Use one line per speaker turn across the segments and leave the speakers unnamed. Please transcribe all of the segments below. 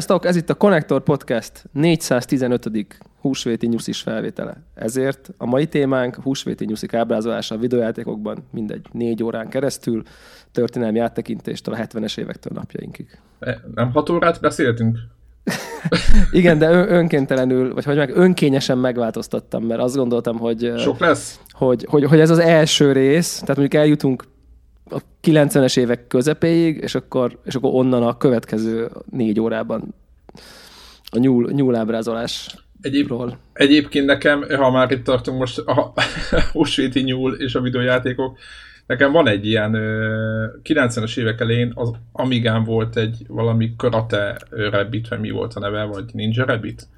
Sziasztok, ez itt a Connector Podcast 415. húsvéti nyuszis felvétele. Ezért a mai témánk húsvéti nyuszik ábrázolása a videójátékokban mindegy négy órán keresztül, történelmi áttekintéstől a 70-es évektől napjainkig.
Nem hat órát beszéltünk?
Igen, de ön- önkéntelenül, vagy hogy meg önkényesen megváltoztattam, mert azt gondoltam, hogy,
Sok lesz?
hogy, hogy, hogy ez az első rész, tehát mondjuk eljutunk a 90-es évek közepéig, és akkor, és akkor onnan a következő négy órában a nyúl, nyúlábrázolás.
Egyéb, egyébként nekem, ha már itt tartunk most a húsvéti nyúl és a videójátékok, nekem van egy ilyen 90-es évek elején az Amigán volt egy valami Karate Rabbit, vagy mi volt a neve, vagy Ninja Rabbit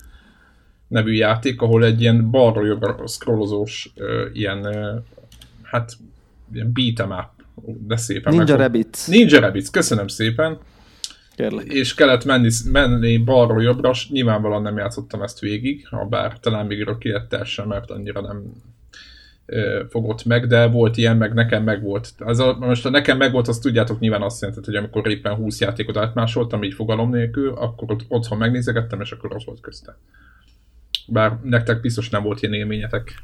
nevű játék, ahol egy ilyen balról jobbra scrollozós ilyen hát ilyen beat'em up de szépen.
Ninja Rabbit.
Ninja Rabbit, köszönöm szépen.
Kérlek.
És kellett menni, menni balról jobbra, nyilvánvalóan nem játszottam ezt végig, ha bár talán még sem, mert annyira nem ö, fogott meg, de volt ilyen, meg nekem meg volt. Ez a, most a nekem meg volt, azt tudjátok nyilván azt jelenti, hogy amikor éppen 20 játékot átmásoltam, így fogalom nélkül, akkor ott, otthon megnézegettem, és akkor az volt közte. Bár nektek biztos nem volt ilyen élményetek.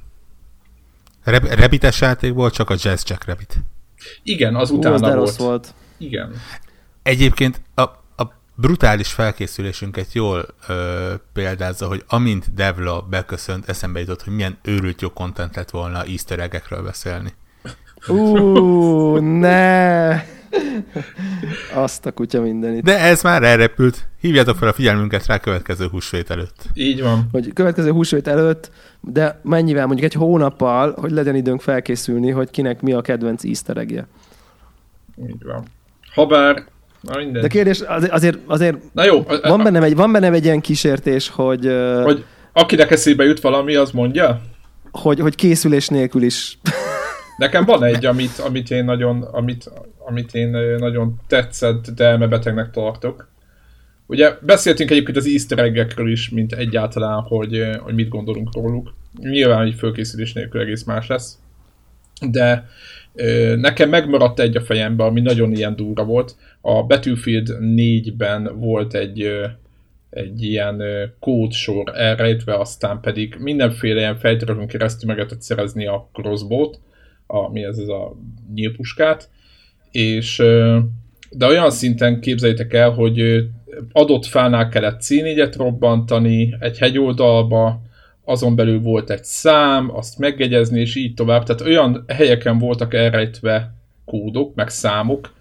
Reb- Rebites játék volt, csak a Jazz Jack Rabbit.
Igen, az utána
Ú, az
volt.
volt.
Igen.
Egyébként a, a brutális felkészülésünket jól ö, példázza, hogy amint Devla beköszönt, eszembe jutott, hogy milyen őrült jó content lett volna easter egg beszélni.
Ú, ne! Azt a kutya mindenit.
De ez már elrepült. Hívjátok fel a figyelmünket rá következő húsvét előtt.
Így van.
Hogy következő húsvét előtt, de mennyivel mondjuk egy hónappal, hogy legyen időnk felkészülni, hogy kinek mi a kedvenc easter egg-je.
Így van. Habár Na mindegy.
De kérdés, azért, azért, azért
Na jó,
van, bennem egy, van bennem egy ilyen kísértés, hogy...
Hogy akinek eszébe jut valami, az mondja?
Hogy, hogy készülés nélkül is.
Nekem van egy, amit, amit én nagyon, amit, amit én nagyon tetszett, de elmebetegnek tartok. Ugye beszéltünk egyébként az easter egg is, mint egyáltalán, hogy, hogy mit gondolunk róluk. Nyilván egy fölkészülés nélkül egész más lesz. De nekem megmaradt egy a fejembe, ami nagyon ilyen durva volt. A Battlefield 4-ben volt egy, egy ilyen kódsor elrejtve, aztán pedig mindenféle ilyen fejtörökön keresztül meg lehetett szerezni a crossbow-t, a, mi ez, ez a nyílpuskát, és de olyan szinten képzeljétek el, hogy adott fánál kellett c robbantani, egy hegyoldalba, azon belül volt egy szám, azt megjegyezni, és így tovább. Tehát olyan helyeken voltak elrejtve kódok, meg számok,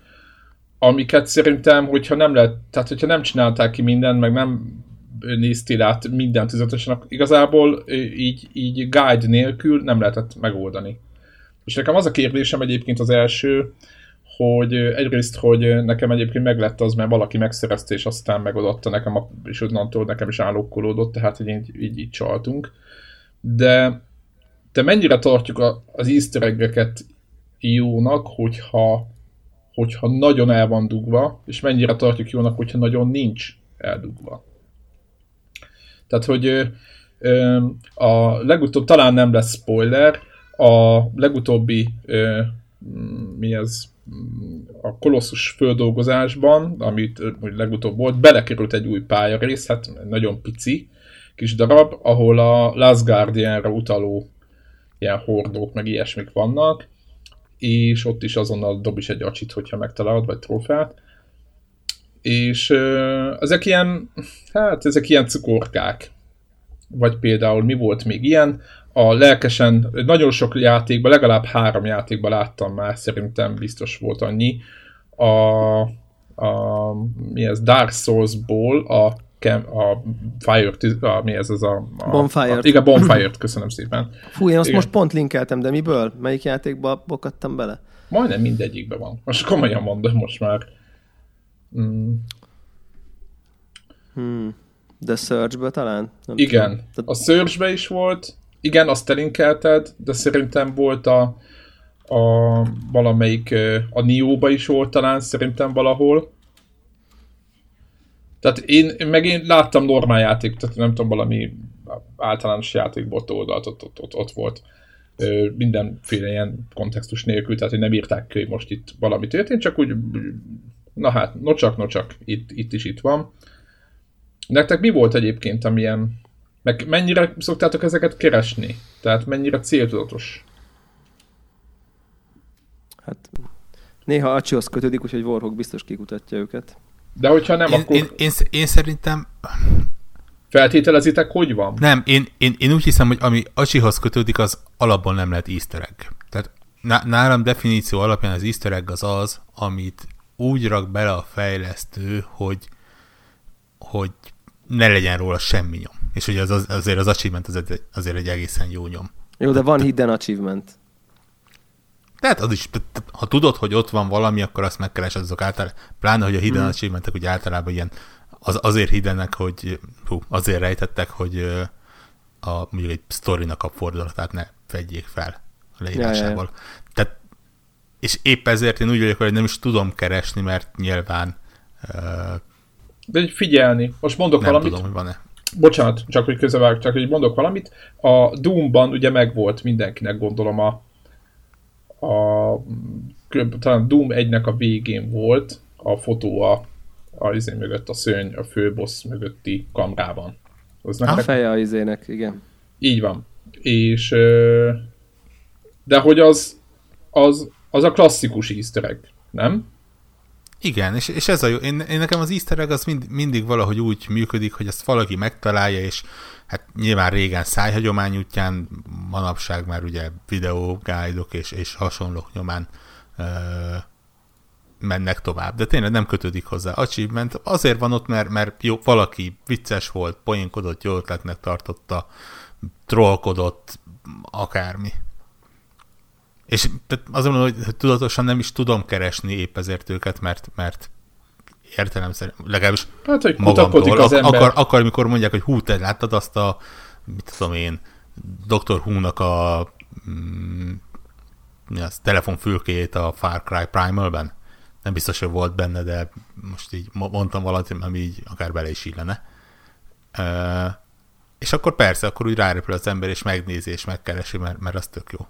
amiket szerintem, hogyha nem lehet, tehát hogyha nem csinálták ki mindent, meg nem néztél át mindent tüzetesen, igazából így, így guide nélkül nem lehetett megoldani. És nekem az a kérdésem egyébként az első, hogy egyrészt, hogy nekem egyébként meglett az, mert valaki megszerezte, és aztán megadotta nekem, a, és onnantól nekem is állokkolódott, tehát így, így, így csaltunk. De, de mennyire tartjuk a, az easter egg jónak, hogyha, hogyha nagyon el van dugva, és mennyire tartjuk jónak, hogyha nagyon nincs eldugva. Tehát, hogy ö, a legutóbb talán nem lesz spoiler, a legutóbbi ö, mi ez a kolosszus földolgozásban, amit hogy legutóbb volt, belekerült egy új pályarész, hát nagyon pici kis darab, ahol a Last Guardian-ra utaló ilyen hordók, meg ilyesmik vannak, és ott is azonnal dob is egy acsit, hogyha megtalálod, vagy trófeát. És ö, ezek ilyen, hát ezek ilyen cukorkák. Vagy például mi volt még ilyen, a lelkesen, nagyon sok játékban, legalább három játékban láttam már, szerintem biztos volt annyi, a, a mi ez, Dark Souls-ból a, a Fire, a, mi ez, ez a, a
Bonfire.
A, igen, Bonfire-t, köszönöm szépen.
Fú, én azt igen. most pont linkeltem, de miből? Melyik játékba bokattam bele?
Majdnem mindegyikben van. Most komolyan mondom, most már. Mm.
Hmm. De Surge-be talán?
Nem igen, tudom. a Surge-be is volt, igen, azt elinkelted, de szerintem volt a, a valamelyik, a Nioh-ba is volt talán, szerintem valahol. Tehát én, meg én láttam normál játék, tehát nem tudom, valami általános játékból oldalt, ott, ott, ott, ott volt mindenféle ilyen kontextus nélkül, tehát hogy nem írták hogy most itt valami történt, csak úgy, na hát, nocsak, nocsak, itt, itt is itt van. Nektek mi volt egyébként, amilyen... Meg mennyire szoktátok ezeket keresni? Tehát mennyire céltudatos?
Hát néha Acsihoz kötődik, úgyhogy Warhawk biztos kikutatja őket.
De hogyha nem,
Én,
akkor
én, én, én szerintem
feltételezitek, hogy van?
Nem, én, én, én úgy hiszem, hogy ami Acsihoz kötődik, az alapból nem lehet easter egg. Tehát ná- nálam definíció alapján az easter egg az az, amit úgy rak bele a fejlesztő, hogy, hogy ne legyen róla semmi nyom. És hogy az, az, azért az achievement az egy, azért egy egészen jó nyom.
Jó, de van hidden achievement.
Tehát az is, ha tudod, hogy ott van valami, akkor azt megkeresed azok általában, pláne, hogy a hidden mm. achievementek ugye általában ilyen az, azért hidenek, hogy hú, azért rejtettek, hogy a, mondjuk egy sztorinak a fordulatát ne fedjék fel a leírásával. Ja, ja, ja. Tehát, és épp ezért én úgy vagyok, hogy nem is tudom keresni, mert nyilván uh,
de figyelni. Most mondok
nem
valamit.
tudom, hogy van-e.
Bocsánat, csak hogy közevág, csak hogy mondok valamit. A Doom-ban ugye megvolt mindenkinek gondolom a, a talán Doom 1-nek a végén volt a fotó a a izé mögött, a szőny, a főbossz mögötti kamrában.
Az a feje a izének, igen.
Így van. És de hogy az, az, az a klasszikus easter egg, nem?
Igen, és, és ez a jó. Én, én nekem az easter egg az mind, mindig valahogy úgy működik, hogy ezt valaki megtalálja, és hát nyilván régen szájhagyomány útján, manapság már ugye videógájdok és, és hasonlók nyomán mennek tovább, de tényleg nem kötődik hozzá. Achievement azért van ott, mert, mert jó, valaki vicces volt, poénkodott, jó ötletnek tartotta, trollkodott, akármi. És azon mondom, hogy tudatosan nem is tudom keresni épp ezért őket, mert, mert szerint, legalábbis
hát, hogy magamtól, az ember.
akar, akar, mikor mondják, hogy hú, te láttad azt a, mit tudom én, Dr. Who-nak a mm, mi az, telefonfülkéjét a Far Cry Primal-ben? nem biztos, hogy volt benne, de most így mondtam valamit, ami így akár bele is illene. Uh, és akkor persze, akkor úgy rárepül az ember, és megnézi, és megkeresi, mert, mert az tök jó.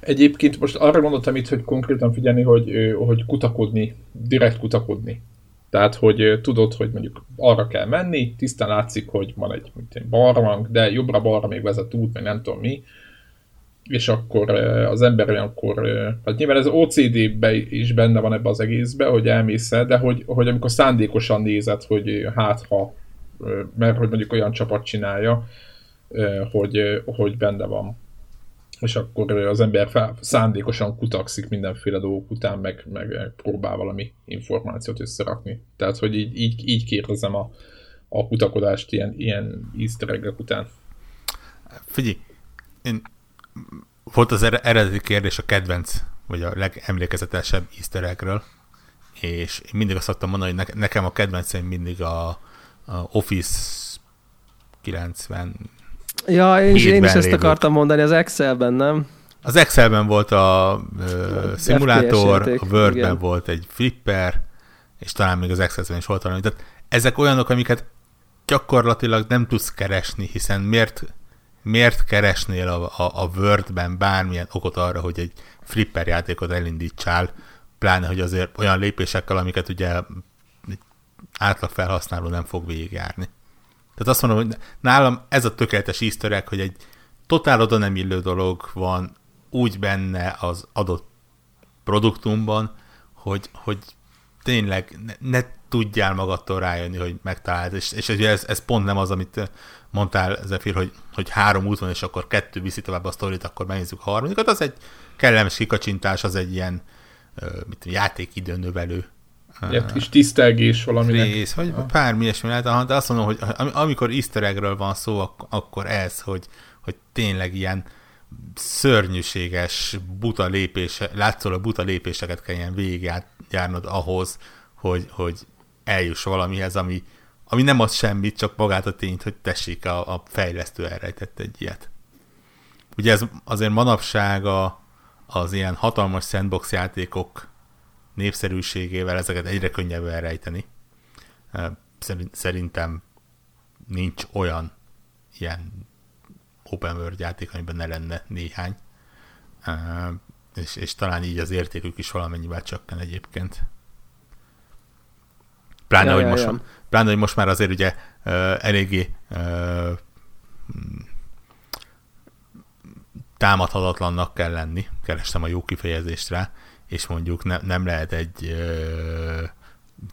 Egyébként most arra gondoltam itt, hogy konkrétan figyelni, hogy, hogy kutakodni, direkt kutakodni. Tehát, hogy tudod, hogy mondjuk arra kell menni, tisztán látszik, hogy van egy, egy barlang, de jobbra-balra még vezet út, meg nem tudom mi, és akkor az ember olyankor, hát nyilván ez OCD-be is benne van ebbe az egészbe, hogy elmész el, de hogy, hogy amikor szándékosan nézed, hogy hát ha, mert hogy mondjuk olyan csapat csinálja, hogy, hogy benne van. És akkor az ember fel, szándékosan kutakszik mindenféle dolgok után, meg, meg próbál valami információt összerakni. Tehát, hogy így, így, így kérdezem a, a kutakodást ilyen, ilyen easter után.
Figyelj, én volt az eredeti kérdés a kedvenc, vagy a legemlékezetesebb easter és én mindig azt szoktam mondani, hogy nekem a kedvencem mindig a, a Office 90
Ja, én is, én is ezt akartam mondani, az Excelben, nem?
Az Excelben volt a ö, szimulátor, a Wordben igen. volt egy flipper, és talán még az Excelben is volt valami. Tehát ezek olyanok, amiket gyakorlatilag nem tudsz keresni, hiszen miért miért keresnél a, a, a Word-ben bármilyen okot arra, hogy egy flipper játékot elindítsál, pláne, hogy azért olyan lépésekkel, amiket ugye átlag felhasználó nem fog végigjárni. Tehát azt mondom, hogy nálam ez a tökéletes easter egg, hogy egy totál oda nem illő dolog van úgy benne az adott produktumban, hogy, hogy tényleg ne, ne tudjál magadtól rájönni, hogy megtaláld, és, és ez, ez pont nem az, amit mondtál, Zephyr, hogy, hogy három út van, és akkor kettő viszi tovább a sztorit, akkor megnézzük a harmadikat, az egy kellemes kikacsintás, az egy ilyen mit, játékidő növelő
Egy kis tisztelgés valami.
Rész, vagy ah. bármi ilyesmi lehet, de azt mondom, hogy amikor easter eggről van szó, akkor ez, hogy, hogy tényleg ilyen szörnyűséges, buta lépés, látszólag buta lépéseket kelljen végigjárnod ahhoz, hogy, hogy eljuss valamihez, ami, ami nem az semmit, csak magát a tényt, hogy tessék, a, a fejlesztő elrejtett egy ilyet. Ugye ez azért manapság a, az ilyen hatalmas sandbox játékok népszerűségével ezeket egyre könnyebb elrejteni. Szerintem nincs olyan ilyen open world játék, amiben ne lenne néhány. És, és talán így az értékük is valamennyivel csökken egyébként. Pláne, ja, hogy ja, most, ja. pláne, hogy most már azért ugye eléggé támadhatatlannak kell lenni, kerestem a jó kifejezést rá, és mondjuk ne, nem lehet egy, uh,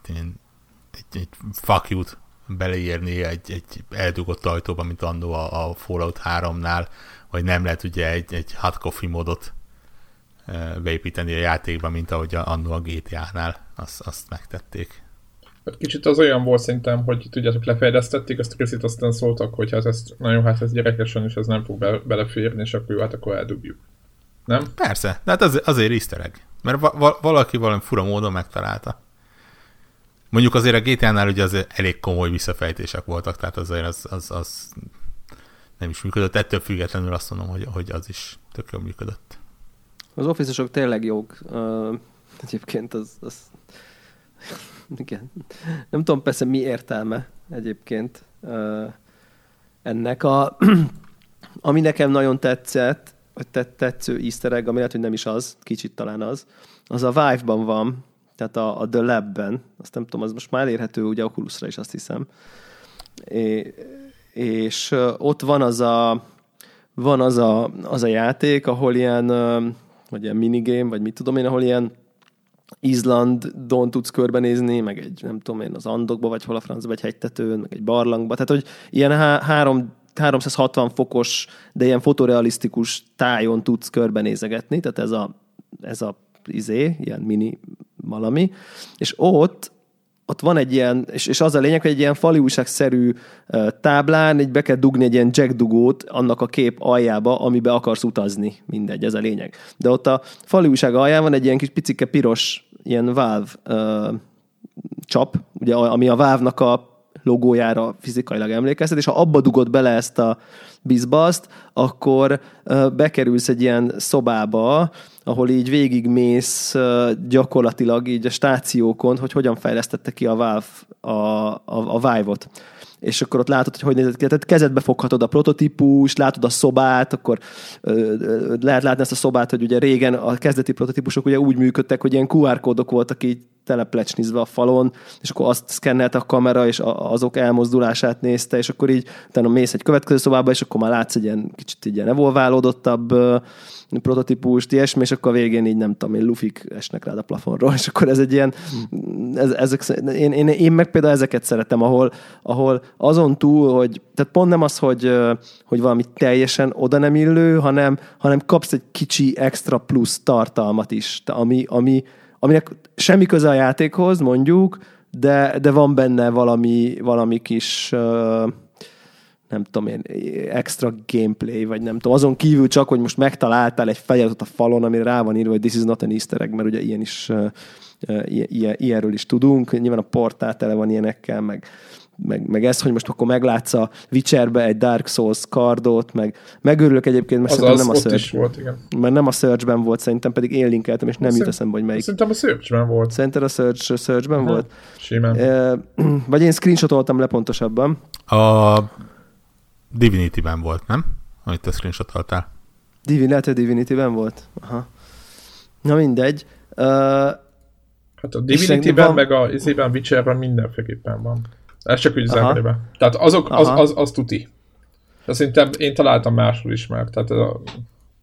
egy, egy fuck you-t beleírni egy, egy eldugott ajtóba, mint annó a, a Fallout 3-nál, vagy nem lehet ugye egy, egy hot coffee modot beépíteni a játékba, mint ahogy annó a GTA-nál azt, azt megtették.
Hát kicsit az olyan volt szerintem, hogy tudjátok, lefejlesztették azt a részét, aztán szóltak, hogy hát ezt nagyon hát ez gyerekesen, és ez nem fog be, beleférni, és akkor jó, hát akkor eldugjuk. Nem?
Persze, de hát az, azért easter egg. Mert va- valaki valami fura módon megtalálta. Mondjuk azért a GTA-nál ugye azért elég komoly visszafejtések voltak, tehát azért az, az, az nem is működött. Ettől függetlenül azt mondom, hogy, hogy az is tök jól működött.
Az office tényleg jók. Uh, egyébként az, az... Igen. Nem tudom persze mi értelme egyébként uh, ennek. A, ami nekem nagyon tetszett, tetsző easter egg, ami lehet, hogy nem is az, kicsit talán az, az a Vive-ban van, tehát a, a The Lab-ben, azt nem tudom, az most már elérhető ugye Oculusra is azt hiszem. É, és ott van az a, van az a, az a játék, ahol ilyen, vagy ilyen minigame, vagy mit tudom én, ahol ilyen Izlandon tudsz körbenézni, meg egy, nem tudom én, az Andokba, vagy hol a francba, vagy hegytetőn, meg egy barlangba. Tehát, hogy ilyen há- három 360 fokos, de ilyen fotorealisztikus tájon tudsz körbenézegetni, tehát ez a, ez a izé, ilyen mini valami, és ott ott van egy ilyen, és, és az a lényeg, hogy egy ilyen fali újságszerű táblán így be kell dugni egy ilyen jackdugót annak a kép aljába, amibe akarsz utazni. Mindegy, ez a lényeg. De ott a fali újság alján van egy ilyen kis picike piros ilyen Valve uh, csap, ugye, ami a Valve-nak a logójára fizikailag emlékeztet, és ha abba dugod bele ezt a bizbaszt, akkor bekerülsz egy ilyen szobába, ahol így végigmész gyakorlatilag így a stációkon, hogy hogyan fejlesztette ki a Valve a, a, a Vive-ot és akkor ott látod, hogy hogy nézett ki. Tehát kezedbe foghatod a prototípus, látod a szobát, akkor ö, ö, lehet látni ezt a szobát, hogy ugye régen a kezdeti prototípusok ugye úgy működtek, hogy ilyen QR kódok voltak így teleplecsnizve a falon, és akkor azt szkennelte a kamera, és azok elmozdulását nézte, és akkor így utána mész egy következő szobába, és akkor már látsz egy ilyen kicsit egy ilyen evolválódottabb prototípust, ilyesmi, és akkor a végén így nem tudom, én lufik esnek rád a plafonról, és akkor ez egy ilyen, ez, ezek, én, én, én, meg például ezeket szeretem, ahol, ahol azon túl, hogy, tehát pont nem az, hogy, hogy valami teljesen oda nem illő, hanem, hanem kapsz egy kicsi extra plusz tartalmat is, ami, ami, aminek semmi köze a játékhoz, mondjuk, de, de van benne valami, valami kis nem tudom én, extra gameplay, vagy nem tudom, azon kívül csak, hogy most megtaláltál egy feliratot a falon, amire rá van írva, hogy this is not an easter egg, mert ugye ilyen is, ilyen, ilyenről is tudunk, nyilván a portál tele van ilyenekkel, meg, meg, meg ez, hogy most akkor meglátsz a Witcherbe egy Dark Souls kardot, meg megörülök egyébként, mert az, szerintem az nem a Search. Is volt, igen. Mert nem a Searchben volt, szerintem pedig én linkeltem, és nem jut eszembe, hogy melyik.
Szerintem a Searchben volt.
Szerinted a Search, Searchben ha, volt?
Simán.
E, vagy én screenshotoltam le pontosabban.
A Divinity-ben volt, nem? Amit te screenshotoltál.
Divin, lehet, hogy Divinity-ben volt? Aha. Na mindegy. Uh,
hát a Divinity-ben, van... meg a izében, Witcherben mindenféleképpen van. Ez csak úgy zárójelben. Tehát azok, az, az, az, az tuti. De szerintem én találtam máshol is már. Tehát a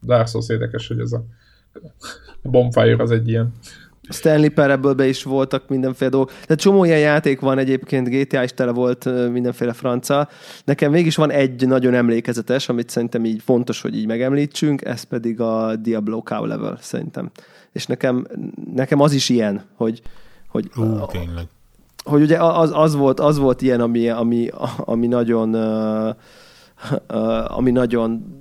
Dark Souls érdekes, hogy ez a Bonfire az egy ilyen.
Stanley Parable-be is voltak mindenféle dolgok. Tehát csomó ilyen játék van egyébként, GTA is tele volt mindenféle franca. Nekem mégis van egy nagyon emlékezetes, amit szerintem így fontos, hogy így megemlítsünk, ez pedig a Diablo Cow Level szerintem. És nekem, nekem az is ilyen, hogy, hogy
Ú, tényleg
hogy ugye az, az, volt, az volt ilyen, ami, ami, ami nagyon ami nagyon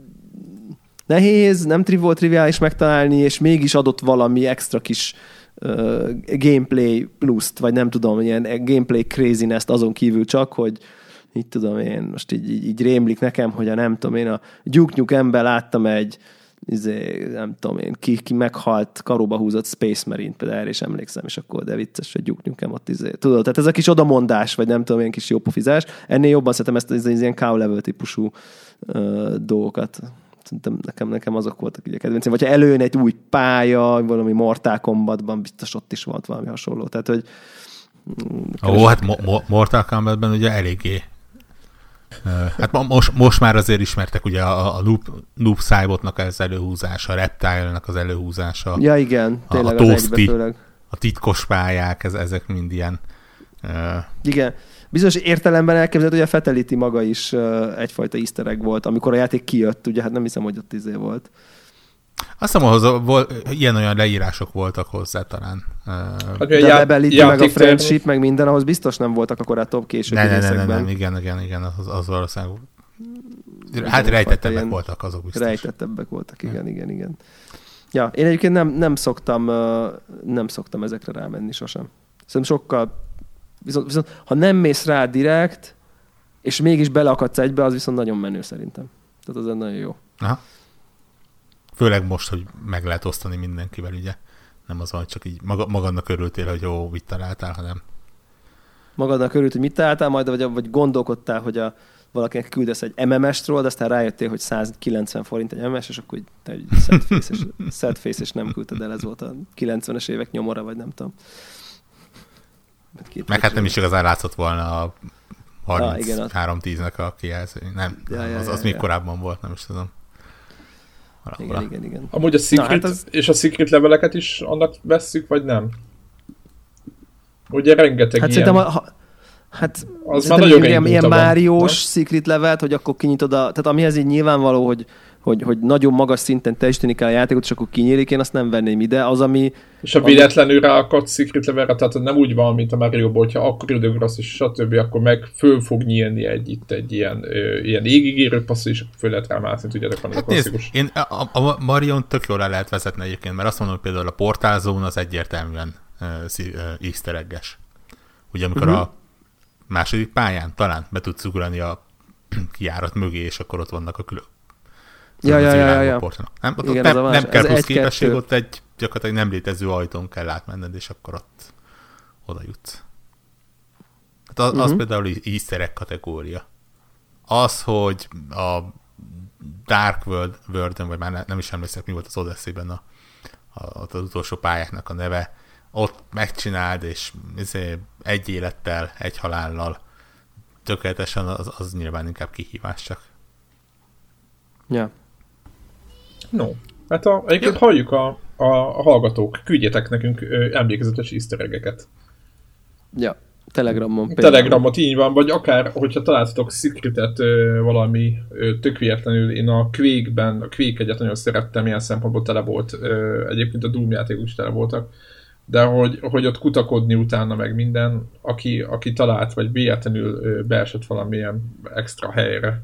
nehéz, nem volt triviális megtalálni, és mégis adott valami extra kis uh, gameplay pluszt, vagy nem tudom, ilyen gameplay craziness azon kívül csak, hogy így tudom én, most így, így, így rémlik nekem, hogy a nem tudom én, a Duke Nukem-ben láttam egy izé, nem tudom én, ki, ki meghalt, karóba húzott Space Marine, például erre is emlékszem, és akkor de vicces, hogy gyúknyukem ott izé. Tudod, tehát ez a kis odamondás, vagy nem tudom, ilyen kis jópofizás. Ennél jobban szeretem ezt az ilyen cow level típusú uh, dolgokat. Szerintem nekem, nekem azok voltak ugye kedvencem. Vagy ha előjön egy új pálya, valami Mortal Kombatban, biztos ott is volt valami hasonló. Tehát, hogy
Ó, hát Mo- Mo- Mortal Kombatben ugye eléggé Hát most, most már azért ismertek ugye a, a Noob, noob Saibotnak az előhúzása, a Reptile-nak az előhúzása.
Ja igen, tényleg
a,
a
főleg. A titkos pályák, ez, ezek mind ilyen.
Uh... Igen. Bizonyos értelemben elképzelhető, hogy a Fatality maga is uh, egyfajta easter egg volt, amikor a játék kijött, ugye hát nem hiszem, hogy ott izé volt.
Azt hiszem, hogy volt, ilyen-olyan leírások voltak hozzá talán.
Hát, de já- Rebelity, meg a Friendship, meg minden, ahhoz biztos nem voltak akkor a top későbbi
ne, ne, ne, ne, nem, igen, igen, igen, az, az valószínűleg Hát rejtettebbek voltak azok biztos.
Rejtettebbek voltak, igen, igen, igen. Ja, én egyébként nem, nem szoktam, nem szoktam ezekre rámenni sosem. Szerintem sokkal, viszont, viszont ha nem mész rá direkt, és mégis beleakadsz egybe, az viszont nagyon menő szerintem. Tehát az nagyon jó.
Aha. Főleg most, hogy meg lehet osztani mindenkivel, ugye? Nem az van, hogy csak így maga, magadnak örültél, hogy jó, mit találtál, hanem...
Magadnak örült, hogy mit találtál, majd vagy, vagy gondolkodtál, hogy a, valakinek küldesz egy MMS-t róla, de aztán rájöttél, hogy 190 forint egy MMS, és akkor így, te egy sad face, és, sad face, és nem küldted el, ez volt a 90-es évek nyomora, vagy nem tudom.
Két Meg hát nem is igazán látszott volna a 33-10-nek ah, a kijelző. Nem, ja, ja, az, az ja, még ja. korábban volt, nem is tudom.
Igen, igen, igen.
Amúgy a secret, Na, hát az... és a secret leveleket is annak vesszük, vagy nem? Ugye rengeteg
hát
ilyen...
Ha, hát az már nagyon ilyen, ilyen Máriós secret levelet, hogy akkor kinyitod a... Tehát amihez így nyilvánvaló, hogy hogy, hogy nagyon magas szinten teljesíteni kell a játékot, és akkor kinyílik, én azt nem venném ide. Az, ami...
És a véletlenül rá akad Secret level tehát nem úgy van, mint a mario hogyha akkor időgrasz és stb., akkor meg föl fog nyílni egy itt egy ilyen, ö, ilyen égigérő passz, és akkor föl lehet rá mászni, tudjátok, van hát a klasszikus.
Nézd, én a, a Marion tök jól lehet vezetni egyébként, mert azt mondom, hogy például a Portal Zone az egyértelműen uh, easter egges. Ugye amikor uh-huh. a második pályán talán be tudsz ugrani a kiárat mögé, és akkor ott vannak a külön
Ja, ja, ja, ja.
Nem, ott Igen, nem, nem kell plusz képesség, ott egy gyakorlatilag nem létező ajtón kell átmenned, és akkor ott oda jutsz. Hát az, uh-huh. az mhm. például egg kategória. Az, hogy a Dark World, world vagy már nem is emlékszek, mi volt az Odyssey-ben a, a, az utolsó pályáknak a neve, ott megcsináld, és izé, egy élettel, egy halállal tökéletesen, az, az nyilván inkább kihívás csak.
Ja.
No, hát a, egyébként ja. halljuk a, a, a hallgatók, küldjetek nekünk ö, emlékezetes easter egg-eket.
Ja, Telegramon
például. Telegramot így van, vagy akár, hogyha találtatok secretet ö, valami ö, tök véletlenül, én a Quake-ben, a Quake egyet nagyon szerettem, ilyen szempontból tele volt, ö, egyébként a Doom játékok is tele voltak, de hogy, hogy ott kutakodni utána meg minden, aki, aki talált, vagy véletlenül ö, beesett valamilyen extra helyre,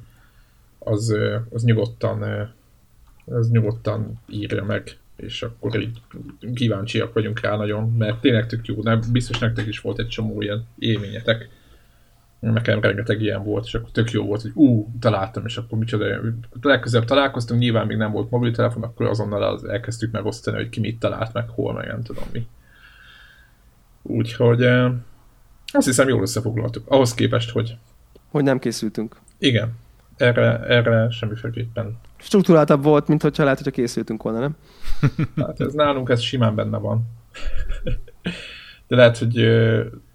az, ö, az nyugodtan ö, ez nyugodtan írja meg, és akkor így kíváncsiak vagyunk rá nagyon, mert tényleg tök jó, nem, biztos nektek is volt egy csomó ilyen élményetek. Nekem rengeteg ilyen volt, és akkor tök jó volt, hogy ú, találtam, és akkor micsoda, legközelebb találkoztunk, nyilván még nem volt mobiltelefon, akkor azonnal az elkezdtük megosztani, hogy ki mit talált meg, hol, meg nem tudom mi. Úgyhogy eh, azt hiszem jól összefoglaltuk. Ahhoz képest, hogy...
Hogy nem készültünk.
Igen. Erre, erre semmiféleképpen
struktúráltabb volt, mint hogyha lehet, hogyha készültünk volna, nem?
Hát ez nálunk ez simán benne van. De lehet, hogy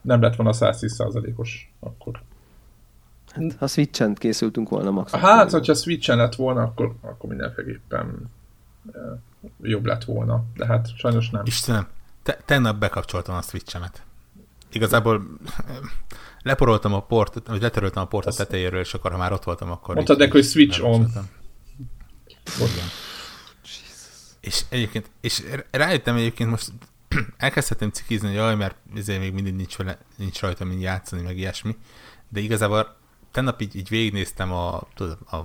nem lett volna 110%-os akkor.
Hát, ha Switch-en készültünk volna maximum.
Hát, hogyha Switch-en lett volna, akkor, akkor mindenféleképpen jobb lett volna. De hát sajnos nem.
Istenem, te, tegnap bekapcsoltam a Switch-emet. Igazából leporoltam a port, vagy letöröltem a port a tetejéről, és akkor ha már ott voltam, akkor...
Mondtad neki, hogy Switch on.
Igen. És egyébként, és rájöttem egyébként most elkezdhetem cikizni, hogy jaj, mert ezért még mindig nincs, vele, nincs rajta mind játszani, meg ilyesmi, de igazából tegnap így, így végignéztem a, tudod, a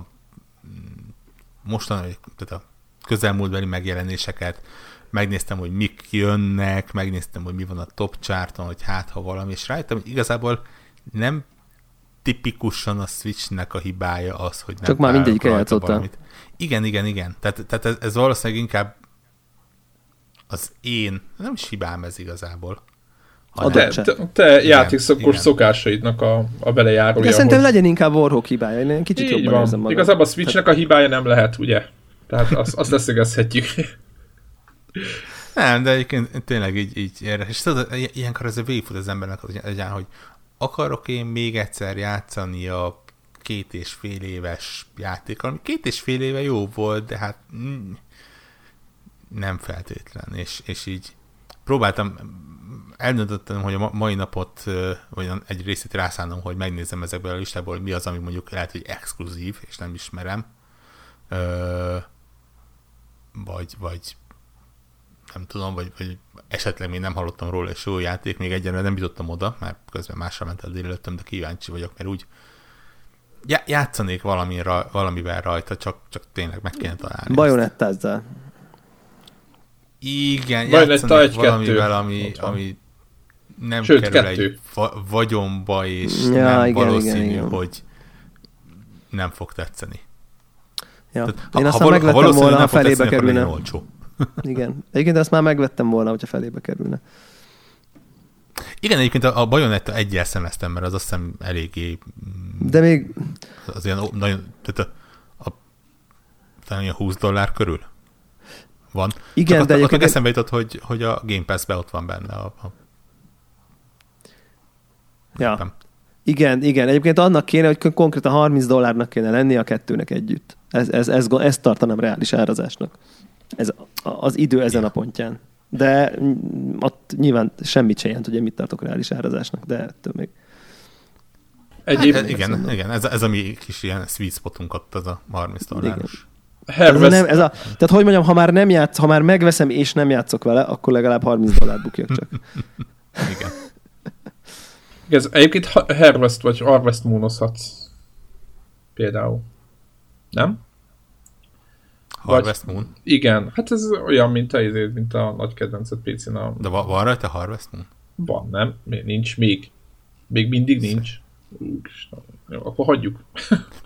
mostan, tehát a közelmúltbeli megjelenéseket, megnéztem, hogy mik jönnek, megnéztem, hogy mi van a top charton, hogy hát ha valami, és rájöttem, hogy igazából nem tipikusan a Switchnek a hibája az, hogy nem
Csak már mindegyik eljátszotta.
Igen, igen, igen. Tehát, tehát ez, ez valószínűleg inkább az én, nem is hibám ez igazából.
A te, te, te játékszokos szokásaidnak a, a belejárója.
De szerintem hogy... legyen inkább Warhawk hibája, én kicsit Így jobban van. érzem magam.
Igazából a Switchnek a hibája nem lehet, ugye? Tehát azt, azt leszögezhetjük.
Nem, de egyébként tényleg így, így érdekes. És tudod, ilyenkor ez a végigfut az embernek, hogy, hogy akarok én még egyszer játszani a két és fél éves játék, ami két és fél éve jó volt, de hát mm, nem feltétlen, és, és így próbáltam, eldöntöttem, hogy a mai napot, vagy egy részét rászánom, hogy megnézem ezekből a listából, hogy mi az, ami mondjuk lehet, hogy exkluzív, és nem ismerem, vagy, vagy nem tudom, vagy, vagy esetleg még nem hallottam róla, és jó játék, még egyenlően nem jutottam oda, mert közben másra ment el délelőttem, de kíváncsi vagyok, mert úgy játszanék valami, valamivel rajta, csak, csak tényleg meg kéne találni.
Bajonettázzál.
Igen, Bajonetta játszanék valamivel, ami, ami nem Sőt, kerül kettő. egy va- vagyomba, és ja, nem igen, valószínű, igen, igen. hogy nem fog tetszeni.
Ja. Tehát, Én ha, aztán ha, megvettem ha volna, ha felébe kerülne. Olcsó. Igen. Egyébként azt már megvettem volna, hogyha felébe kerülne.
Igen, egyébként a, a Bayonetta egyel szemeztem, mert az azt hiszem eléggé...
Mm, De még...
Az ilyen nagyon... Tehát a, a, talán ilyen 20 dollár körül van. Igen, Csak de egyébként... Ott eszembe jutott, hogy, hogy a Game Pass-be ott van benne a... a...
Ja. Nem. Igen, igen. Egyébként annak kéne, hogy konkrétan 30 dollárnak kéne lenni a kettőnek együtt. Ez, ez, ez, ezt tartanám reális árazásnak. Ez az idő ezen a pontján. De ott nyilván semmit se jelent, hogy mit tartok reális árazásnak, de ettől még.
Egyéb... Hát, igen, igen, ez, ez a mi kis ilyen sweet spotunk ott, az a 30 dolláros.
Ez a nem, ez a, tehát hogy mondjam, ha már nem játsz, ha már megveszem és nem játszok vele, akkor legalább 30 dollárt bukjak csak.
igen.
Ez egyébként Harvest vagy Harvest Moonozhatsz. Például. Nem?
Harvest vagy, Moon?
Igen, hát ez olyan, mint a, mint a nagy kedvencet pc -nál.
De van, van rajta Harvest Moon?
Van, nem? Nincs még. Még mindig nincs. Jó, akkor hagyjuk.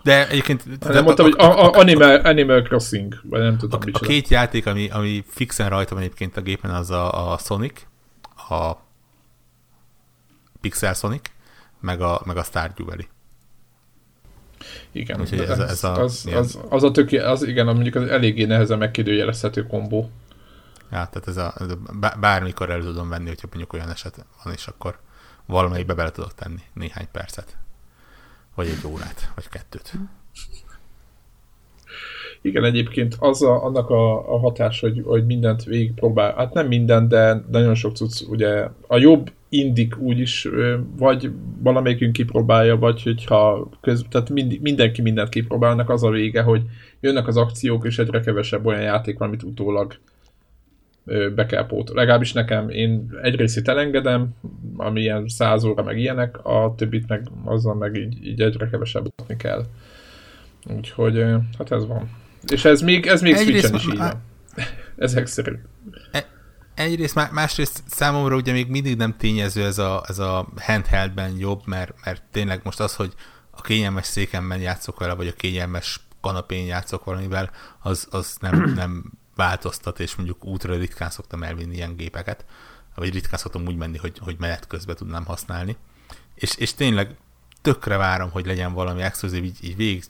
De egyébként...
Nem mondtam, hogy a, a, Animal, Animal Crossing, vagy nem tudom.
A, a két játék, ami, ami fixen rajta van egyébként a gépen, az a, a Sonic, a Pixel Sonic, meg a, meg a Stardew Valley.
Igen, ez, ez, ez a, az, az, az, a töké, az igen, mondjuk az eléggé nehezen megkérdőjelezhető kombó.
Ja, tehát ez a, ez a bármikor el tudom venni, hogyha mondjuk olyan eset van, és akkor valamelyikbe bele tudok tenni néhány percet. Vagy egy órát, vagy kettőt.
Igen, egyébként az a, annak a, a hatás, hogy, hogy mindent végigpróbál, hát nem minden, de nagyon sok cucc, ugye a jobb indik úgyis vagy valamelyikünk kipróbálja, vagy hogyha köz, tehát mind, mindenki mindent kipróbálnak, az a vége, hogy jönnek az akciók, és egyre kevesebb olyan játék van, amit utólag be kell pótolni. Legalábbis nekem, én egy részét elengedem, ami ilyen száz óra meg ilyenek, a többit meg azzal meg így, így egyre kevesebb kell. Úgyhogy hát ez van. És ez még, ez még Switch-en is így van. Ezek szerint.
E- egyrészt, másrészt számomra ugye még mindig nem tényező ez a, ez a handheldben jobb, mert, mert tényleg most az, hogy a kényelmes székemben játszok vele, vagy a kényelmes kanapén játszok valamivel, az, az nem, nem változtat, és mondjuk útra ritkán szoktam elvinni ilyen gépeket, vagy ritkán szoktam úgy menni, hogy, hogy menet közben tudnám használni. És, és tényleg tökre várom, hogy legyen valami exkluzív, így, így végig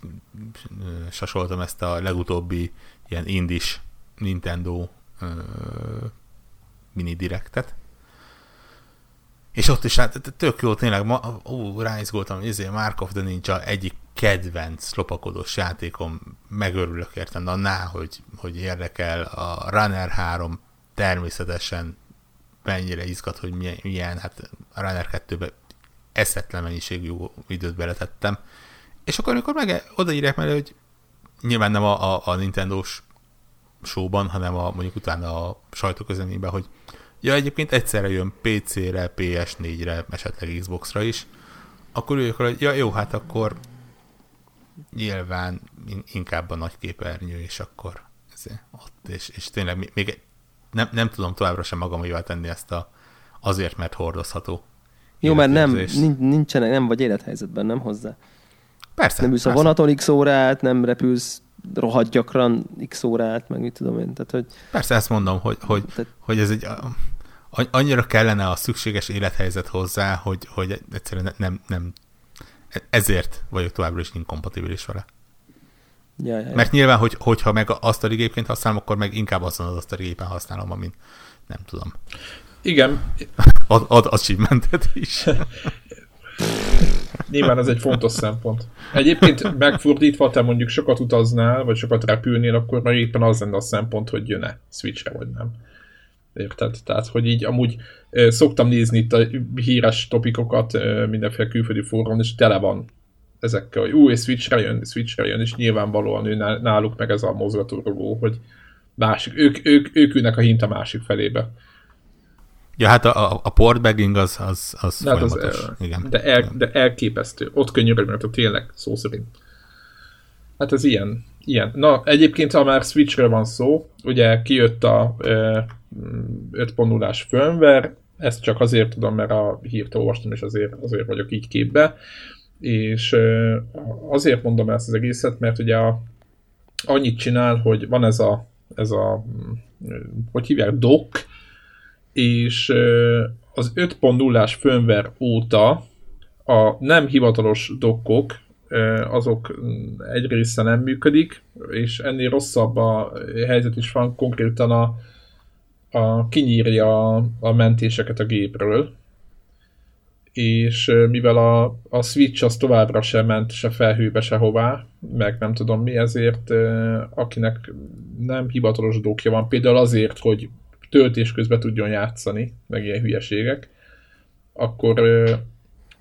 sasoltam ezt a legutóbbi ilyen indis Nintendo mini direktet. És ott is hát tök jó, tényleg, ma, ó, ráizgultam, hogy ezért Mark of the Ninja egyik kedvenc lopakodós játékom, megörülök értem, annál, hogy, hogy érdekel, a Runner 3 természetesen mennyire izgat, hogy milyen, milyen hát a Runner 2-be eszetlen mennyiségű időt beletettem. És akkor, amikor meg odaírják mellé, hogy nyilván nem a, a, a Nintendo-s showban, hanem a, mondjuk utána a sajtóközleményben, hogy ja, egyébként egyszerre jön PC-re, PS4-re, esetleg Xbox-ra is, akkor ők, hogy ja, jó, hát akkor nyilván inkább a nagy képernyő, és akkor ez ott, és, és tényleg még nem, nem tudom továbbra sem magam tenni ezt a azért, mert hordozható.
Jó, mert nem, nincsenek, nem vagy élethelyzetben, nem hozzá.
Persze.
Nem ülsz a vonaton x órát, nem repülsz rohadt gyakran x órát, meg mit tudom én. Tehát, hogy...
Persze ezt mondom, hogy, hogy, Tehát... hogy ez egy annyira kellene a szükséges élethelyzet hozzá, hogy, hogy egyszerűen nem, nem ezért vagyok továbbra is inkompatibilis vele.
Ja, ja, ja.
Mert nyilván, hogy, hogyha meg azt a gépként használom, akkor meg inkább azon az asztali gépen használom, amin nem tudom.
Igen.
ad, ad achievementet is.
Nyilván ez egy fontos szempont. Egyébként megfordítva, te mondjuk sokat utaznál, vagy sokat repülnél, akkor már éppen az lenne a szempont, hogy jön-e Switchre, vagy nem. Érted? Tehát, hogy így amúgy szoktam nézni itt a híres topikokat mindenféle külföldi fórumon, és tele van ezekkel, hogy új, Switchre jön, Switchre jön, és nyilvánvalóan ő náluk meg ez a mozgatórugó, hogy másik, ők, ők, ők ülnek a hint a másik felébe.
Ja, hát a, a portbagging az, az, az de hát folyamatos. Az,
igen. De, el, de elképesztő. Ott könyörög, mert a tényleg szó szerint. Hát ez ilyen. ilyen. Na, egyébként, ha már Switchről van szó, ugye kijött a 5.0-ás firmware, ezt csak azért tudom, mert a hírt olvastam, és azért, azért vagyok így képbe. És azért mondom ezt az egészet, mert ugye a, annyit csinál, hogy van ez a, ez a hogy hívják, dock, és az 5.0-ás firmware óta a nem hivatalos dokkok, azok egy része nem működik, és ennél rosszabb a helyzet is van, konkrétan a, a kinyírja a mentéseket a gépről, és mivel a, a Switch az továbbra sem ment se felhőbe, se hová, meg nem tudom mi, ezért akinek nem hivatalos dokja van, például azért, hogy töltés közben tudjon játszani, meg ilyen hülyeségek, akkor,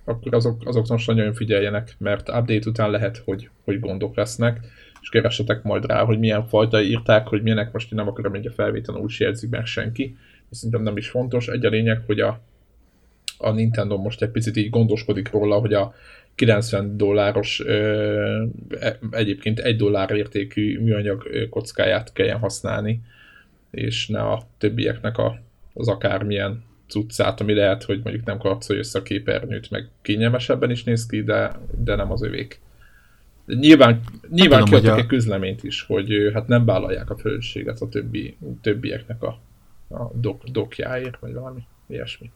akkor azok, azok most nagyon figyeljenek, mert update után lehet, hogy, hogy gondok lesznek, és keressetek majd rá, hogy milyen fajta írták, hogy milyenek most én nem akarom egy a felvételen úgy jegyzik meg senki, szerintem nem is fontos. Egy a lényeg, hogy a, a Nintendo most egy picit így gondoskodik róla, hogy a 90 dolláros e, egyébként egy dollár értékű műanyag kockáját kelljen használni, és ne a többieknek a, az akármilyen cuccát, ami lehet, hogy mondjuk nem karcolja össze a képernyőt, meg kényelmesebben is néz ki, de, de nem az övék. Nyilván, nyilván kiadtak a... egy közleményt is, hogy hát nem vállalják a felelősséget a többi, többieknek a, a dok, dokjáért, vagy valami ilyesmi.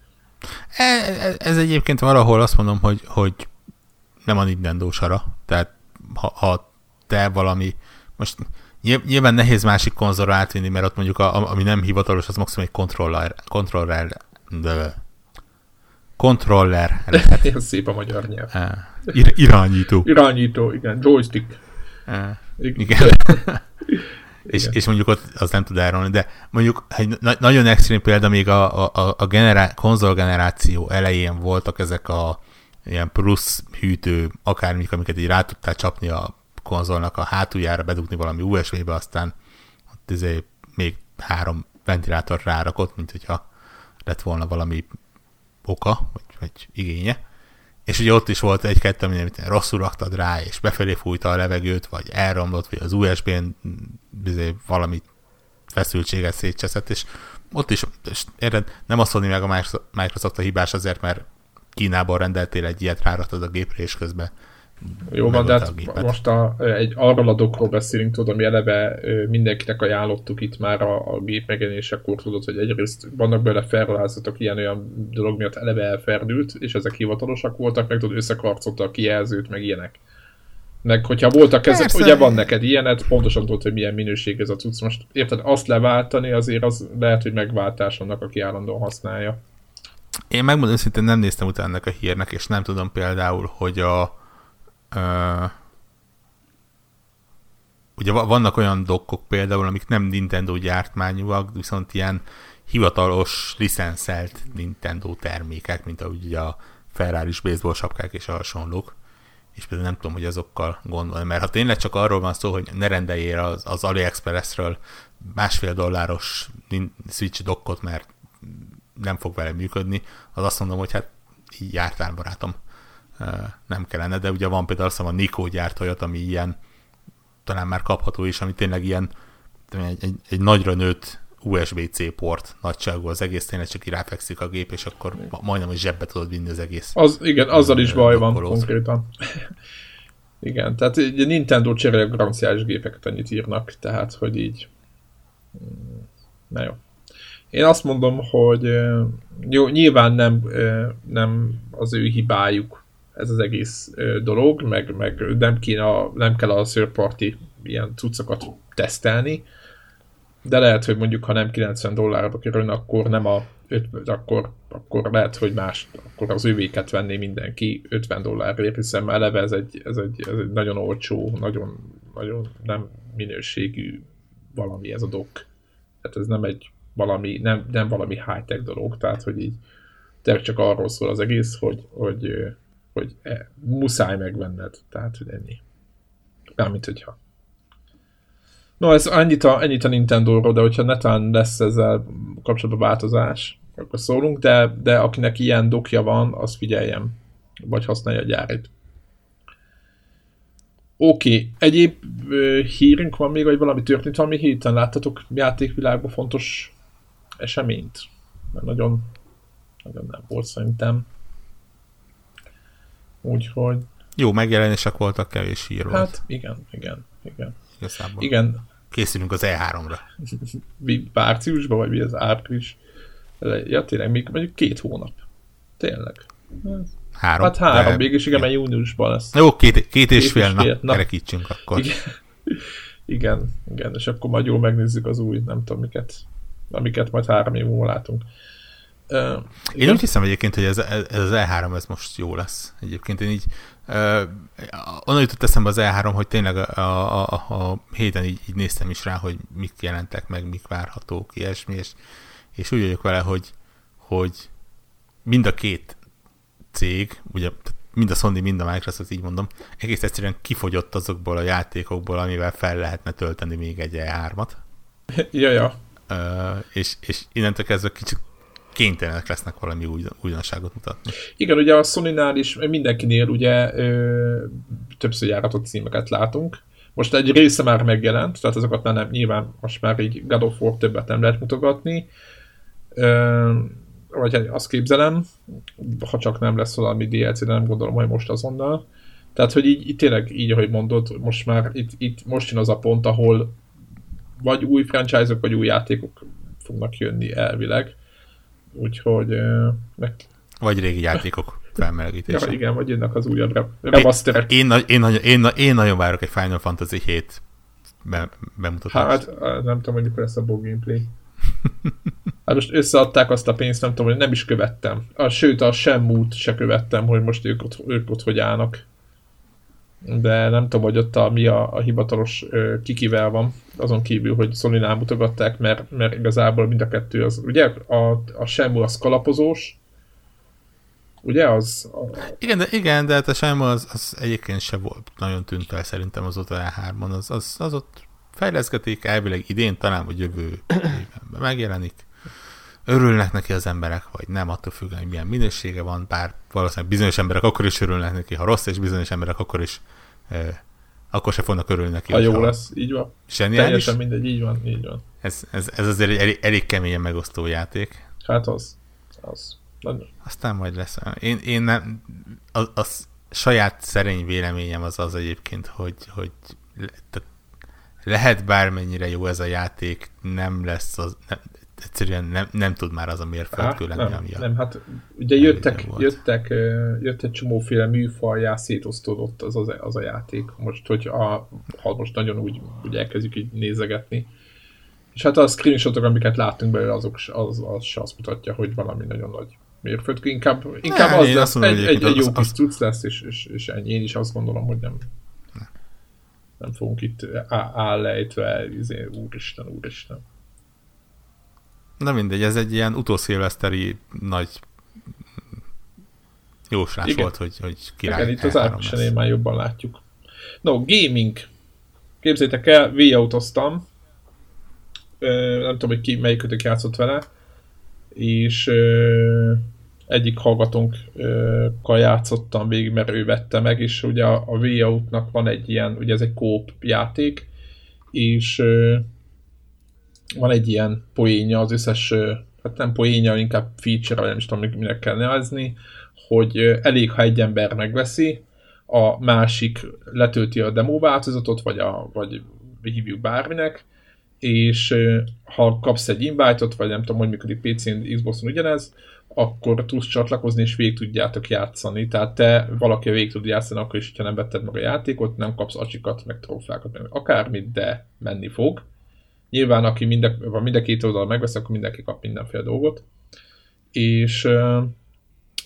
E, e, ez egyébként valahol azt mondom, hogy, hogy nem a Nintendo sara. Tehát ha, ha te valami, most Nyilván nehéz másik konzolra átvinni, mert ott mondjuk a, ami nem hivatalos, az maximum egy kontroller, kontroller, de kontroller.
Ilyen szép a magyar nyelv.
Ir- irányító.
Irányító, igen. Joystick.
igen. igen. és, és mondjuk ott az nem tud elrólni, de mondjuk egy na- nagyon extrém példa még a, a, a generá- konzol generáció elején voltak ezek a ilyen plusz hűtő akármik, amiket így rá tudtál csapni a konzolnak a hátuljára bedugni valami USB-be, aztán ott izé még három ventilátor rárakott, mint hogyha lett volna valami oka, vagy, vagy igénye. És ugye ott is volt egy-kettő, amit rosszul raktad rá, és befelé fújta a levegőt, vagy elromlott, vagy az USB-n izé, valami feszültséget szétcseszett, és ott is, és érted, nem azt mondni meg a Microsoft a hibás azért, mert Kínából rendeltél egy ilyet, ráraktad a gépre, és közben
jó van, de hát most a, egy arról a dokról beszélünk, tudod, ami eleve mindenkinek ajánlottuk itt már a, a gép megjelenésekor, tudod, hogy egyrészt vannak bele felruházatok ilyen-olyan dolog miatt eleve elferdült, és ezek hivatalosak voltak, meg tudod, összekarcolta a kijelzőt, meg ilyenek. Meg hogyha voltak ezek, Persze. ugye van neked ilyenet, pontosan tudod, hogy milyen minőség ez a cucc. Most érted, azt leváltani azért az lehet, hogy megváltás annak, aki állandóan használja.
Én megmondom szintén nem néztem utána ennek a hírnek, és nem tudom például, hogy a, ugye vannak olyan dokkok például, amik nem Nintendo gyártmányúak, viszont ilyen hivatalos, licenszelt Nintendo termékek, mint ahogy ugye a ferrari baseball sapkák és hasonlók. És például nem tudom, hogy azokkal gondolni, mert ha tényleg csak arról van szó, hogy ne rendeljél az, az AliExpressről másfél dolláros Switch dokkot, mert nem fog vele működni, az azt mondom, hogy hát így jártál barátom nem kellene, de ugye van például azt a Nikó gyárt olyat, ami ilyen, talán már kapható is, ami tényleg ilyen egy, egy, egy nagyra nőtt USB-C port nagyságú az egész, tényleg csak ráfekszik a gép, és akkor majdnem, hogy zsebbe tudod vinni az egész.
Az, igen, azzal is baj van konkrétan. igen, tehát egy Nintendo cserél garanciális gépeket annyit írnak, tehát hogy így na jó. Én azt mondom, hogy jó, nyilván nem, nem az ő hibájuk, ez az egész dolog, meg, meg nem, kéne, nem kell a third party ilyen cuccokat tesztelni, de lehet, hogy mondjuk ha nem 90 dollárba kerülne, akkor nem a 5, akkor, akkor lehet, hogy más, akkor az övéket venné mindenki 50 dollárért, hiszen eleve ez egy, ez egy, ez egy nagyon olcsó, nagyon, nagyon nem minőségű valami ez a dok. Tehát ez nem egy valami, nem, nem valami high-tech dolog, tehát hogy így tényleg csak arról szól az egész, hogy, hogy, hogy e, muszáj megvenned, tehát hogy ennyi. Mármint, hogyha No, ez annyit a, ennyit a Nintendo-ról, de hogyha netán lesz ezzel kapcsolatban változás, akkor szólunk, de, de akinek ilyen dokja van, az figyeljem, vagy használja a gyárit. Oké, okay. egyéb ö, hírünk van még, vagy valami történt valami héten? Láttatok játékvilágban fontos eseményt? Mert nagyon, nagyon nem volt szerintem. Úgyhogy...
Jó, megjelenések voltak, kevés hír volt.
Hát igen, igen, igen.
Igazából.
Igen.
Készülünk az E3-ra.
mi márciusban, vagy mi az április? Ja, tényleg, még mondjuk két hónap. Tényleg.
Három.
Hát három, de... mégis igen, mert júniusban lesz.
Jó, két, két, két és fél, fél na, kerekítsünk akkor.
Igen. igen, igen, és akkor majd jól megnézzük az új, nem tudom miket, amiket majd három év múlva látunk.
Uh, én úgy hiszem egyébként, hogy ez, ez az E3 ez most jó lesz. Egyébként én így uh, onnan jutott eszembe az E3, hogy tényleg a, a, a, a héten így, így néztem is rá, hogy mik jelentek meg, mik várhatók, ilyesmi, és, és úgy vagyok vele, hogy, hogy mind a két cég, ugye mind a Sony, mind a Microsoft, így mondom, egész egyszerűen kifogyott azokból a játékokból, amivel fel lehetne tölteni még egy E3-at.
Ja, ja.
Uh, és, és innentől kezdve kicsit kénytelenek lesznek valami új, újdonságot mutatni.
Igen, ugye a Sony-nál is mindenkinél ugye ö, többször járatott címeket látunk. Most egy része már megjelent, tehát azokat már nem, nyilván most már így God of War többet nem lehet mutogatni. Ö, vagy azt képzelem, ha csak nem lesz valami DLC, de nem gondolom, hogy most azonnal. Tehát, hogy így, így tényleg így, ahogy mondod, most már itt, itt most jön az a pont, ahol vagy új franchise-ok, vagy új játékok fognak jönni elvileg Úgyhogy... Meg...
Vagy régi játékok felmelegítése.
ja, igen, vagy jönnek az újabb remasterek.
Én, én, én, én, én, nagyon várok egy Final Fantasy 7 be, bemutatást.
Hát nem tudom, hogy mikor lesz a gameplay. Hát most összeadták azt a pénzt, nem tudom, hogy nem is követtem. A, sőt, a semmút se követtem, hogy most ők ott, ők ott hogy állnak de nem tudom, hogy ott a, mi a, a hivatalos ö, kikivel van, azon kívül, hogy sony mutogatták, mert, mert igazából mind a kettő az, ugye a, a Shenmue az kalapozós, ugye az... A...
Igen, de, igen, de hát a Shenmue az, az egyébként se volt, nagyon tűnt el szerintem az ott a 3 az, az, az ott fejleszgetik, elvileg idén talán, vagy jövő évben megjelenik. Örülnek neki az emberek, vagy nem, attól függően, hogy milyen minősége van, bár valószínűleg bizonyos emberek akkor is örülnek neki, ha rossz, és bizonyos emberek akkor is akkor se fognak örülni neki.
Ha jó lesz, így van.
Zseniális.
Teljesen mindegy, így van, így van.
Ez, ez, ez azért egy elég, elég keményen megosztó játék.
Hát az. az. Nagyon.
Aztán majd lesz. Én, én nem, az, az saját szerény véleményem az az egyébként, hogy, hogy le, lehet bármennyire jó ez a játék, nem lesz az, nem, egyszerűen nem, nem tud már az a mérföldkő lenni,
nem, ami a Nem, hát ugye jöttek, jöttek, jött egy csomóféle műfajjá, szétosztódott az, az, az a játék. Most, hogy a, ha most nagyon úgy, úgy elkezdjük így nézegetni. És hát a screenshotok, amiket láttunk belőle, azok, az, az se azt mutatja, hogy valami nagyon nagy mérföldkő. Inkább, inkább ne, az lesz, mondom, egy, egy, egy jó kis cucc lesz, és, és, és ennyi. Én is azt gondolom, hogy nem, nem fogunk itt állejtve, izé, úristen, úristen.
Na mindegy, ez egy ilyen utószilveszteri nagy jóslás Igen. volt, hogy, hogy
király Igen, itt az áprilisén már jobban látjuk. No, gaming. Képzétek el, V-autoztam. Nem tudom, hogy ki, melyikötök játszott vele. És ö, egyik hallgatónkkal játszottam végig, mert ő vette meg, és ugye a, a V-outnak van egy ilyen, ugye ez egy kóp játék, és ö, van egy ilyen poénja az összes, hát nem poénja, inkább feature, vagy nem is tudom, minek kell nevezni, hogy elég, ha egy ember megveszi, a másik letölti a demo változatot, vagy, a, vagy hívjuk bárminek, és ha kapsz egy invite-ot, vagy nem tudom, hogy működik PC-n, Xbox-on ugyanez, akkor tudsz csatlakozni, és végig tudjátok játszani. Tehát te valaki végig tud játszani, akkor is, ha nem vetted meg a játékot, nem kapsz acsikat, meg trófákat, meg akármit, de menni fog Nyilván, aki minden, vagy minden két oldal megvesz, akkor mindenki kap mindenféle dolgot. És,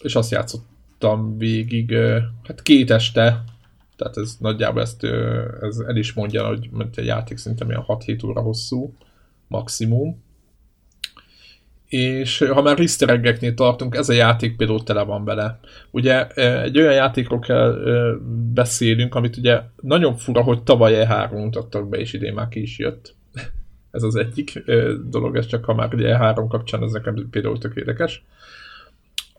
és azt játszottam végig, hát két este, tehát ez nagyjából ezt ez el is mondja, hogy egy játék szerintem ilyen 6-7 óra hosszú, maximum és ha már easter tartunk, ez a játék például tele van vele. Ugye egy olyan játékról kell beszélünk, amit ugye nagyon fura, hogy tavaly E3 mutattak be, és idén már ki is jött. Ez az egyik dolog, ez csak ha már ugye E3 kapcsán ez nekem például tök érdekes.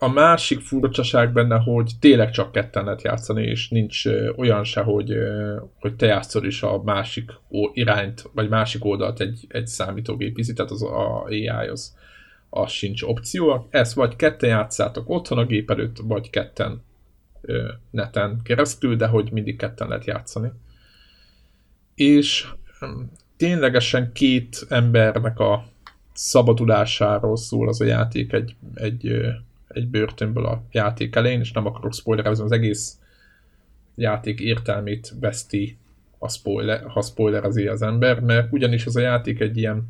A másik furcsaság benne, hogy tényleg csak ketten lehet játszani, és nincs olyan se, hogy, hogy te játszol is a másik irányt, vagy másik oldalt egy, egy számítógép tehát az a AI az az sincs opció. Ezt vagy ketten játszátok otthon a gép előtt, vagy ketten neten keresztül, de hogy mindig ketten lehet játszani. És ténylegesen két embernek a szabadulásáról szól az a játék egy, egy, egy börtönből a játék elején, és nem akarok spoilerezni, az egész játék értelmét veszti, a spoiler, ha spoilerezi az ember, mert ugyanis az a játék egy ilyen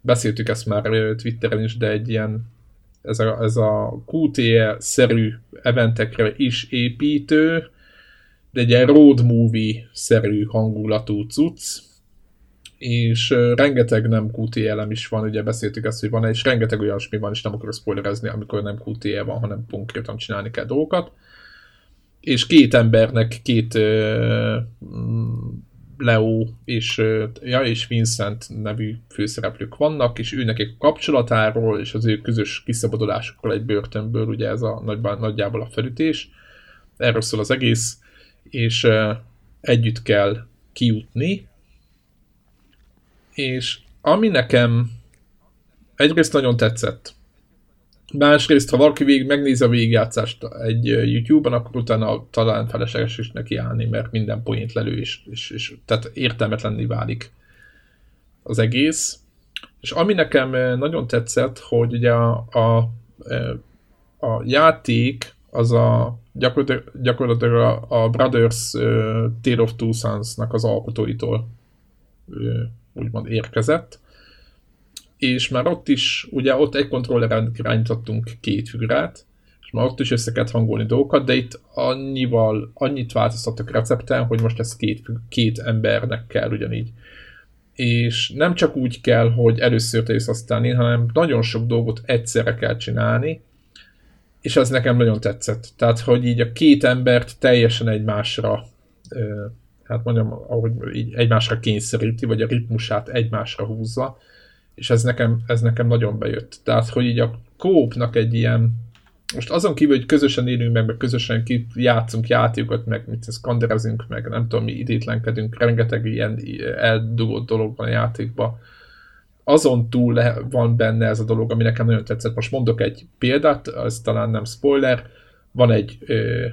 beszéltük ezt már Twitteren is, de egy ilyen ez a, ez a QTE-szerű eventekre is építő, de egy ilyen road movie-szerű hangulatú cucc, és rengeteg nem QTE elem is van, ugye beszéltük ezt, hogy van, és rengeteg olyasmi van, és nem akarok spoilerezni, amikor nem QTE van, hanem konkrétan csinálni kell dolgokat. És két embernek két uh, Leo és, ja, és Vincent nevű főszereplők vannak, és ő nekik kapcsolatáról és az ő közös kiszabadulásukról egy börtönből, ugye ez a nagy, nagyjából a felütés. Erről szól az egész, és együtt kell kijutni. És ami nekem egyrészt nagyon tetszett, Másrészt, ha valaki végig megnézi a végigjátszást egy YouTube-on, akkor utána talán felesleges is neki állni, mert minden point lelő, és, és, és tehát értelmetlenni válik az egész. És ami nekem nagyon tetszett, hogy ugye a, a, a játék az a gyakorlatilag, gyakorlatilag a, a Brothers uh, Tale of Two Sons-nak az alkotóitól uh, úgymond érkezett, és már ott is, ugye ott egy kontrolleren irányítottunk két figurát, és már ott is össze kellett hangolni dolgokat, de itt annyival, annyit változtattak recepten, hogy most ez két, két embernek kell ugyanígy. És nem csak úgy kell, hogy először te aztán én, hanem nagyon sok dolgot egyszerre kell csinálni, és ez nekem nagyon tetszett. Tehát, hogy így a két embert teljesen egymásra hát mondjam, ahogy így egymásra kényszeríti, vagy a ritmusát egymásra húzza, és ez nekem, ez nekem nagyon bejött. Tehát, hogy így a kópnak egy ilyen, most azon kívül, hogy közösen élünk meg, meg közösen ki játszunk játékokat, meg mit szkanderezünk, meg nem tudom, mi idétlenkedünk, rengeteg ilyen eldugott dolog van a játékban. Azon túl van benne ez a dolog, ami nekem nagyon tetszett. Most mondok egy példát, az talán nem spoiler. Van egy ö,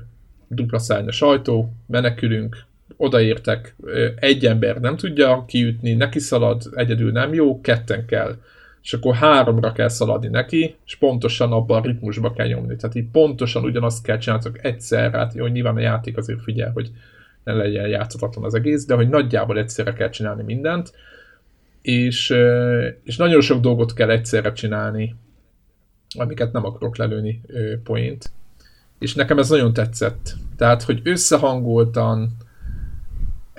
dupla szárnyas ajtó, menekülünk, odaértek, egy ember nem tudja kiütni, neki szalad, egyedül nem jó, ketten kell. És akkor háromra kell szaladni neki, és pontosan abban a ritmusba kell nyomni. Tehát így pontosan ugyanazt kell csinálni, egyszerre, hát jó, nyilván a játék azért figyel, hogy ne legyen játszhatatlan az egész, de hogy nagyjából egyszerre kell csinálni mindent, és, és nagyon sok dolgot kell egyszerre csinálni, amiket nem akarok lelőni point. És nekem ez nagyon tetszett. Tehát, hogy összehangoltan,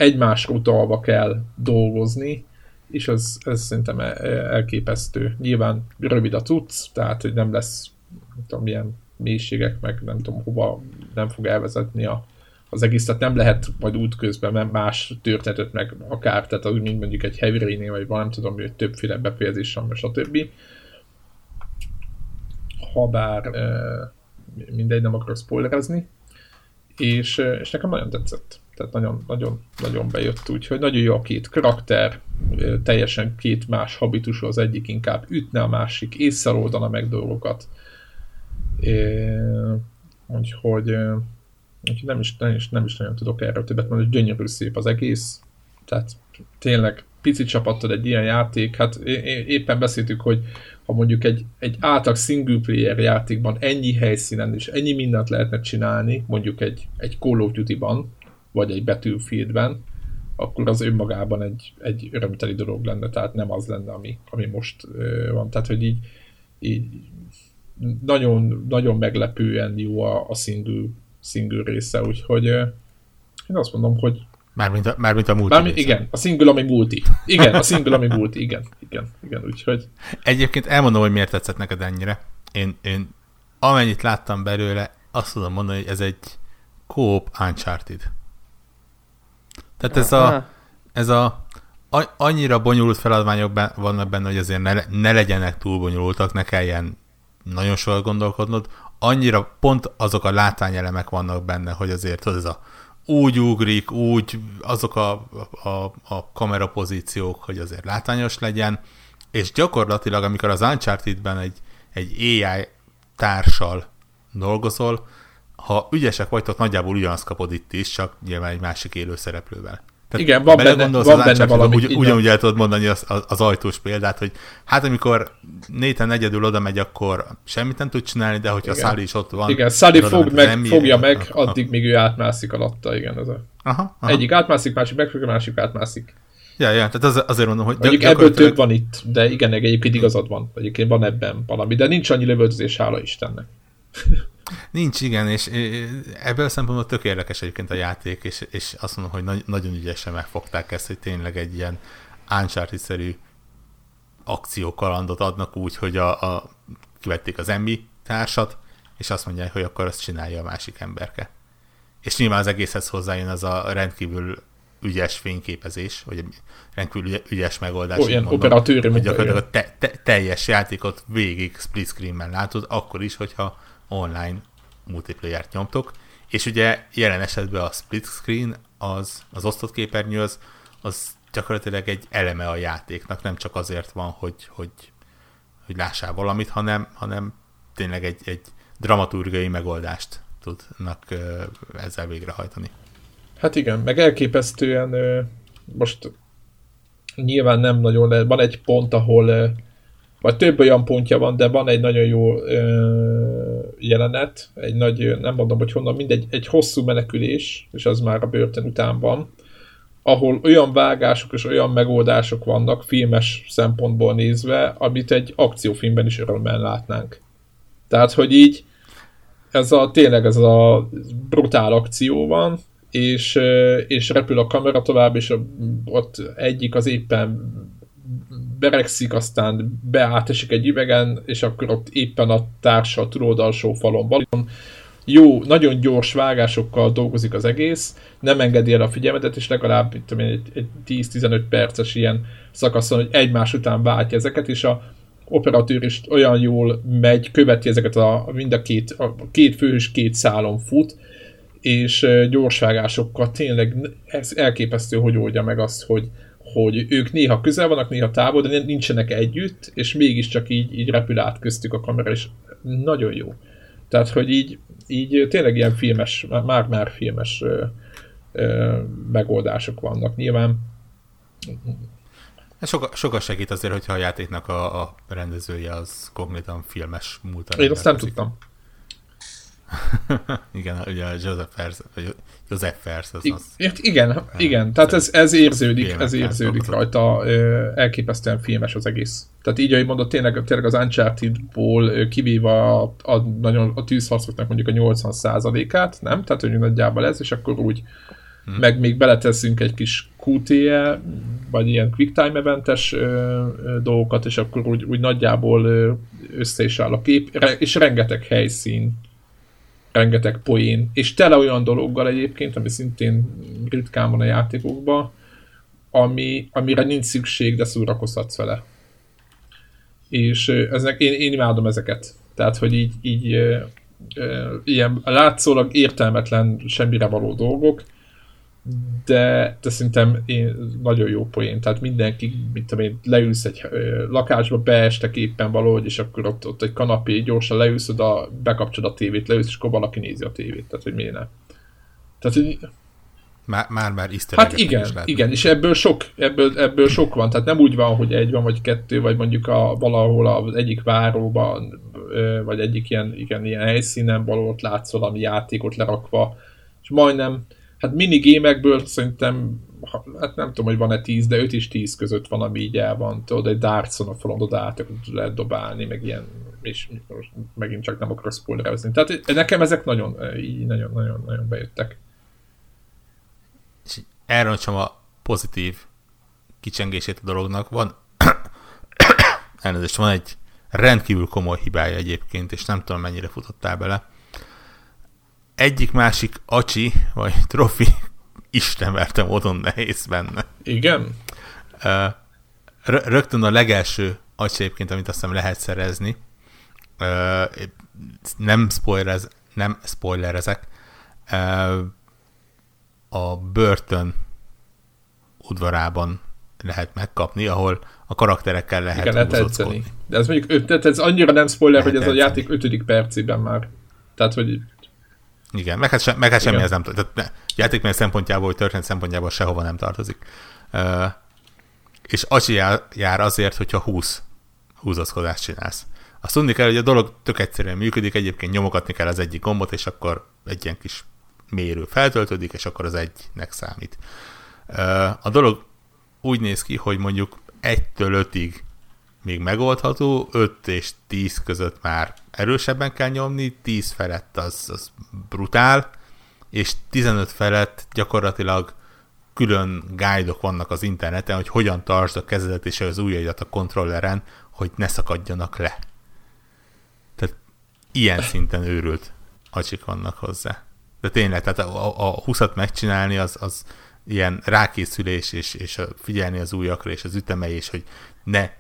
egymásra utalva kell dolgozni, és ez, ez szerintem elképesztő. Nyilván rövid a cucc, tehát hogy nem lesz nem tudom, milyen mélységek, meg nem tudom hova nem fog elvezetni a, az egész, tehát nem lehet majd útközben más történetet, meg akár, tehát úgy, mint mondjuk egy Heavy rain vagy van, nem tudom, hogy többféle befejezés van, stb. Habár mindegy, nem akarok spoilerezni, és, és nekem nagyon tetszett tehát nagyon, nagyon, nagyon bejött, úgyhogy nagyon jó a két karakter, teljesen két más habitusú, az egyik inkább ütne, a másik észreoldana meg dolgokat. Úgyhogy, úgyhogy nem, is, nem, is, nem is nagyon tudok erről többet mondani, gyönyörű szép az egész, tehát tényleg pici csapattad egy ilyen játék, hát éppen beszéltük, hogy ha mondjuk egy, egy átlag single player játékban ennyi helyszínen és ennyi mindent lehetne csinálni, mondjuk egy, egy Call of Duty-ban, vagy egy Battlefieldben, akkor az önmagában egy, egy örömteli dolog lenne, tehát nem az lenne, ami, ami most van. Tehát, hogy így, így nagyon, nagyon meglepően jó a, a single, single része, úgyhogy én azt mondom, hogy
Mármint a, mármint a multi
Mármint, igen, a single, ami multi. Igen, a single, ami multi, igen, igen, igen, úgyhogy...
Egyébként elmondom, hogy miért tetszett neked ennyire. Én, én amennyit láttam belőle, azt tudom mondani, hogy ez egy Coop Uncharted. Tehát ez a, ez a annyira bonyolult feladványok vannak benne, hogy azért ne, ne legyenek túl bonyolultak, ne kelljen nagyon sokat gondolkodnod. Annyira pont azok a látványelemek vannak benne, hogy azért az ez a úgy ugrik, úgy azok a, a, a kamerapozíciók, hogy azért látványos legyen, és gyakorlatilag, amikor az Uncharted-ben egy, egy AI társal dolgozol, ha ügyesek vagytok, nagyjából ugyanazt kapod itt is, csak nyilván egy másik élő szereplővel.
Tehát Igen, van benne, van benne valami.
Ugy, ugyanúgy el tudod mondani az, az, az ajtós példát, hogy hát amikor Nathan egyedül oda megy, akkor semmit nem tud csinálni, de hogyha igen. Sally is ott van...
Igen, Sally fog meg, emmi, fogja meg, a, addig a, még ő átmászik alatta, igen. Ez a... aha, aha. Egyik átmászik, másik megfogja, másik átmászik.
Ja, ja, tehát az, azért mondom, hogy...
Mondjuk ebből több van itt, de igen, egyébként igazad van. Egyébként van ebben valami, de nincs annyi lövöldözés, hála Istennek.
Nincs, igen, és ebből a szempontból tök érdekes egyébként a játék, és, és azt mondom, hogy nagy, nagyon ügyesen megfogták ezt, hogy tényleg egy ilyen Uncharted-szerű akciókalandot adnak úgy, hogy a, a, kivették az Emmy társat, és azt mondják, hogy akkor azt csinálja a másik emberke. És nyilván az egészhez hozzájön az a rendkívül ügyes fényképezés, vagy rendkívül ügyes megoldás.
Olyan operatőri
hogy gyakorlatilag te, te, teljes játékot végig split screenben látod, akkor is, hogyha online multiplayer-t nyomtok, és ugye jelen esetben a split screen, az, az osztott képernyő, az, az gyakorlatilag egy eleme a játéknak, nem csak azért van, hogy, hogy, hogy lássál valamit, hanem, hanem tényleg egy, egy dramaturgiai megoldást tudnak ezzel végrehajtani.
Hát igen, meg elképesztően most nyilván nem nagyon lehet, van egy pont, ahol vagy több olyan pontja van, de van egy nagyon jó jelenet, egy nagy, nem mondom, hogy honnan, mindegy, egy hosszú menekülés, és az már a börtön után van, ahol olyan vágások és olyan megoldások vannak filmes szempontból nézve, amit egy akciófilmben is örömmel látnánk. Tehát, hogy így ez a tényleg ez a brutál akció van, és, és repül a kamera tovább, és ott egyik az éppen beregszik, aztán beátesik egy üvegen, és akkor ott éppen a társa a túloldalsó falon van. Jó, nagyon gyors vágásokkal dolgozik az egész, nem engedi el a figyelmetet, és legalább itt, egy, egy 10-15 perces ilyen szakaszon, hogy egymás után váltja ezeket, és a operatőr is olyan jól megy, követi ezeket a, mind a két, a két főhős két szálon fut, és gyorsvágásokkal tényleg ez elképesztő, hogy oldja meg azt, hogy, hogy ők néha közel vannak, néha távol, de nincsenek együtt, és mégiscsak így, így repül át köztük a kamera, és nagyon jó. Tehát, hogy így, így tényleg ilyen filmes, már-már filmes ö, ö, megoldások vannak. Nyilván
Soka, sokat segít azért, hogyha a játéknak a, a rendezője az konkrétan filmes múltan.
Én azt nem tudtam.
igen, ugye a Joseph Fers, vagy Joseph Fers, az, az
Igen, igen, tehát ez, ez érződik, ez érződik rajta, elképesztően filmes az egész. Tehát így, ahogy mondod, tényleg, tényleg az Uncharted-ból kivéve a, a, nagyon, a tűzharcoknak mondjuk a 80%-át, nem? Tehát, hogy nagyjából ez, és akkor úgy hmm. meg még beleteszünk egy kis QTE, vagy ilyen QuickTime eventes ö, ö, dolgokat, és akkor úgy, úgy nagyjából ö, össze is áll a kép, és rengeteg helyszín, rengeteg poén, és tele olyan dologgal egyébként, ami szintén ritkán van a játékokban, ami, amire nincs szükség, de szórakozhatsz vele. És ezek, én, én imádom ezeket. Tehát, hogy így, így e, e, ilyen látszólag értelmetlen semmire való dolgok, de, de szerintem én, nagyon jó poén, tehát mindenki, mint tudom én, leülsz egy ö, lakásba, beestek éppen valahogy, és akkor ott, ott egy kanapé, gyorsan leülsz oda, bekapcsolod a tévét, leülsz, és akkor valaki nézi a tévét, tehát hogy miért ne. Tehát, hogy
már, már, már
Hát igen, igen, és ebből sok, ebből, ebből sok van, tehát nem úgy van, hogy egy van, vagy kettő, vagy mondjuk a, valahol az egyik váróban, vagy egyik ilyen, igen, ilyen helyszínen valahol látsz valami játékot lerakva, és majdnem, Hát minigémekből szerintem, hát nem tudom, hogy van-e 10, de 5 és 10 között van, ami így el van. Tudod, egy dartson a falon oda át lehet dobálni, meg ilyen, és megint csak nem akarok spoilerezni. Tehát nekem ezek nagyon, így nagyon, nagyon, bejöttek.
És a pozitív kicsengését a dolognak. Van, elnézést, van egy rendkívül komoly hibája egyébként, és nem tudom mennyire futottál bele. Egyik másik acsi, vagy trofi, Isten verte módon nehéz benne.
Igen?
Rögtön a legelső acsi egyébként, amit azt hiszem lehet szerezni, nem, spoilerez, nem spoilerezek, a börtön udvarában lehet megkapni, ahol a karakterekkel lehet Igen, lehet.
De ez mondjuk öt, ez annyira nem spoiler, lehet hogy ez edzeni. a játék ötödik percében már. Tehát, hogy...
Igen, meg hát, se, meg hát semmi ez nem tehát játékmenet szempontjából, vagy történet szempontjából sehova nem tartozik. Uh, és az jár, jár azért, hogyha 20 húzaszkodást csinálsz. Azt tudni kell, hogy a dolog tök egyszerűen működik, egyébként nyomogatni kell az egyik gombot, és akkor egy ilyen kis mérő feltöltődik, és akkor az egynek számít. A dolog úgy néz ki, hogy mondjuk 1-től 5-ig még megoldható, 5 és 10 között már erősebben kell nyomni, 10 felett az, az brutál, és 15 felett gyakorlatilag külön guide-ok vannak az interneten, hogy hogyan tartsd a kezedet és az ujjaidat a kontrolleren, hogy ne szakadjanak le. Tehát ilyen szinten őrült acsik vannak hozzá. De tényleg, tehát a, a 20-at megcsinálni az, az ilyen rákészülés, és, és figyelni az újakra, és az ütemei, és hogy ne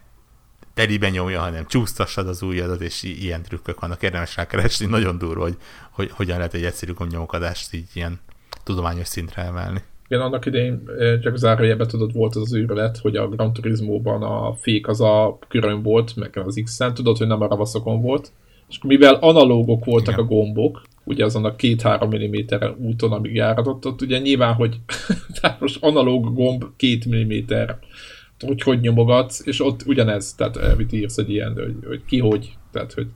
telibe nyomja, hanem csúsztassad az ujjadat, és ilyen trükkök vannak, érdemes rákeresni, nagyon durva, hogy, hogy hogyan lehet egy egyszerű gombnyomokadást így ilyen tudományos szintre emelni.
Igen, annak idején csak zárójelben tudod, volt az az őrület, hogy a Gran Turismo-ban a fék az a körön volt, meg az X-en, tudod, hogy nem a ravaszokon volt, és mivel analógok voltak Igen. a gombok, ugye azon a két-három milliméter úton, amíg járatott, ott ugye nyilván, hogy tehát most analóg gomb két milliméter, hogy hogy nyomogatsz, és ott ugyanez, tehát amit írsz egy ilyen, hogy, hogy ki hogy, tehát hogy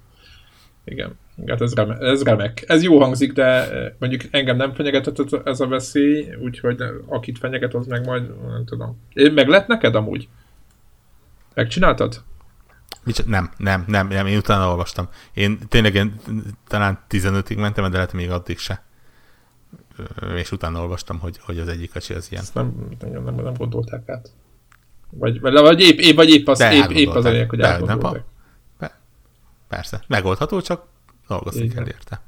igen, hát ez, remek, ez remek. Ez jó hangzik, de mondjuk engem nem fenyegetett ez a veszély, úgyhogy akit fenyeget, az meg majd, nem tudom. Meg lett neked amúgy? Megcsináltad?
Nem, nem, nem, nem, én utána olvastam. Én tényleg én, talán 15-ig mentem, de lehet még addig se. És utána olvastam, hogy, hogy az egyik kacsi az ilyen.
Ezt nem, nem, nem gondolták át. Vagy, vagy, vagy épp, épp, vagy épp az, épp, épp az elég, hogy átgondolták.
Persze, megoldható, csak dolgozni kell érte.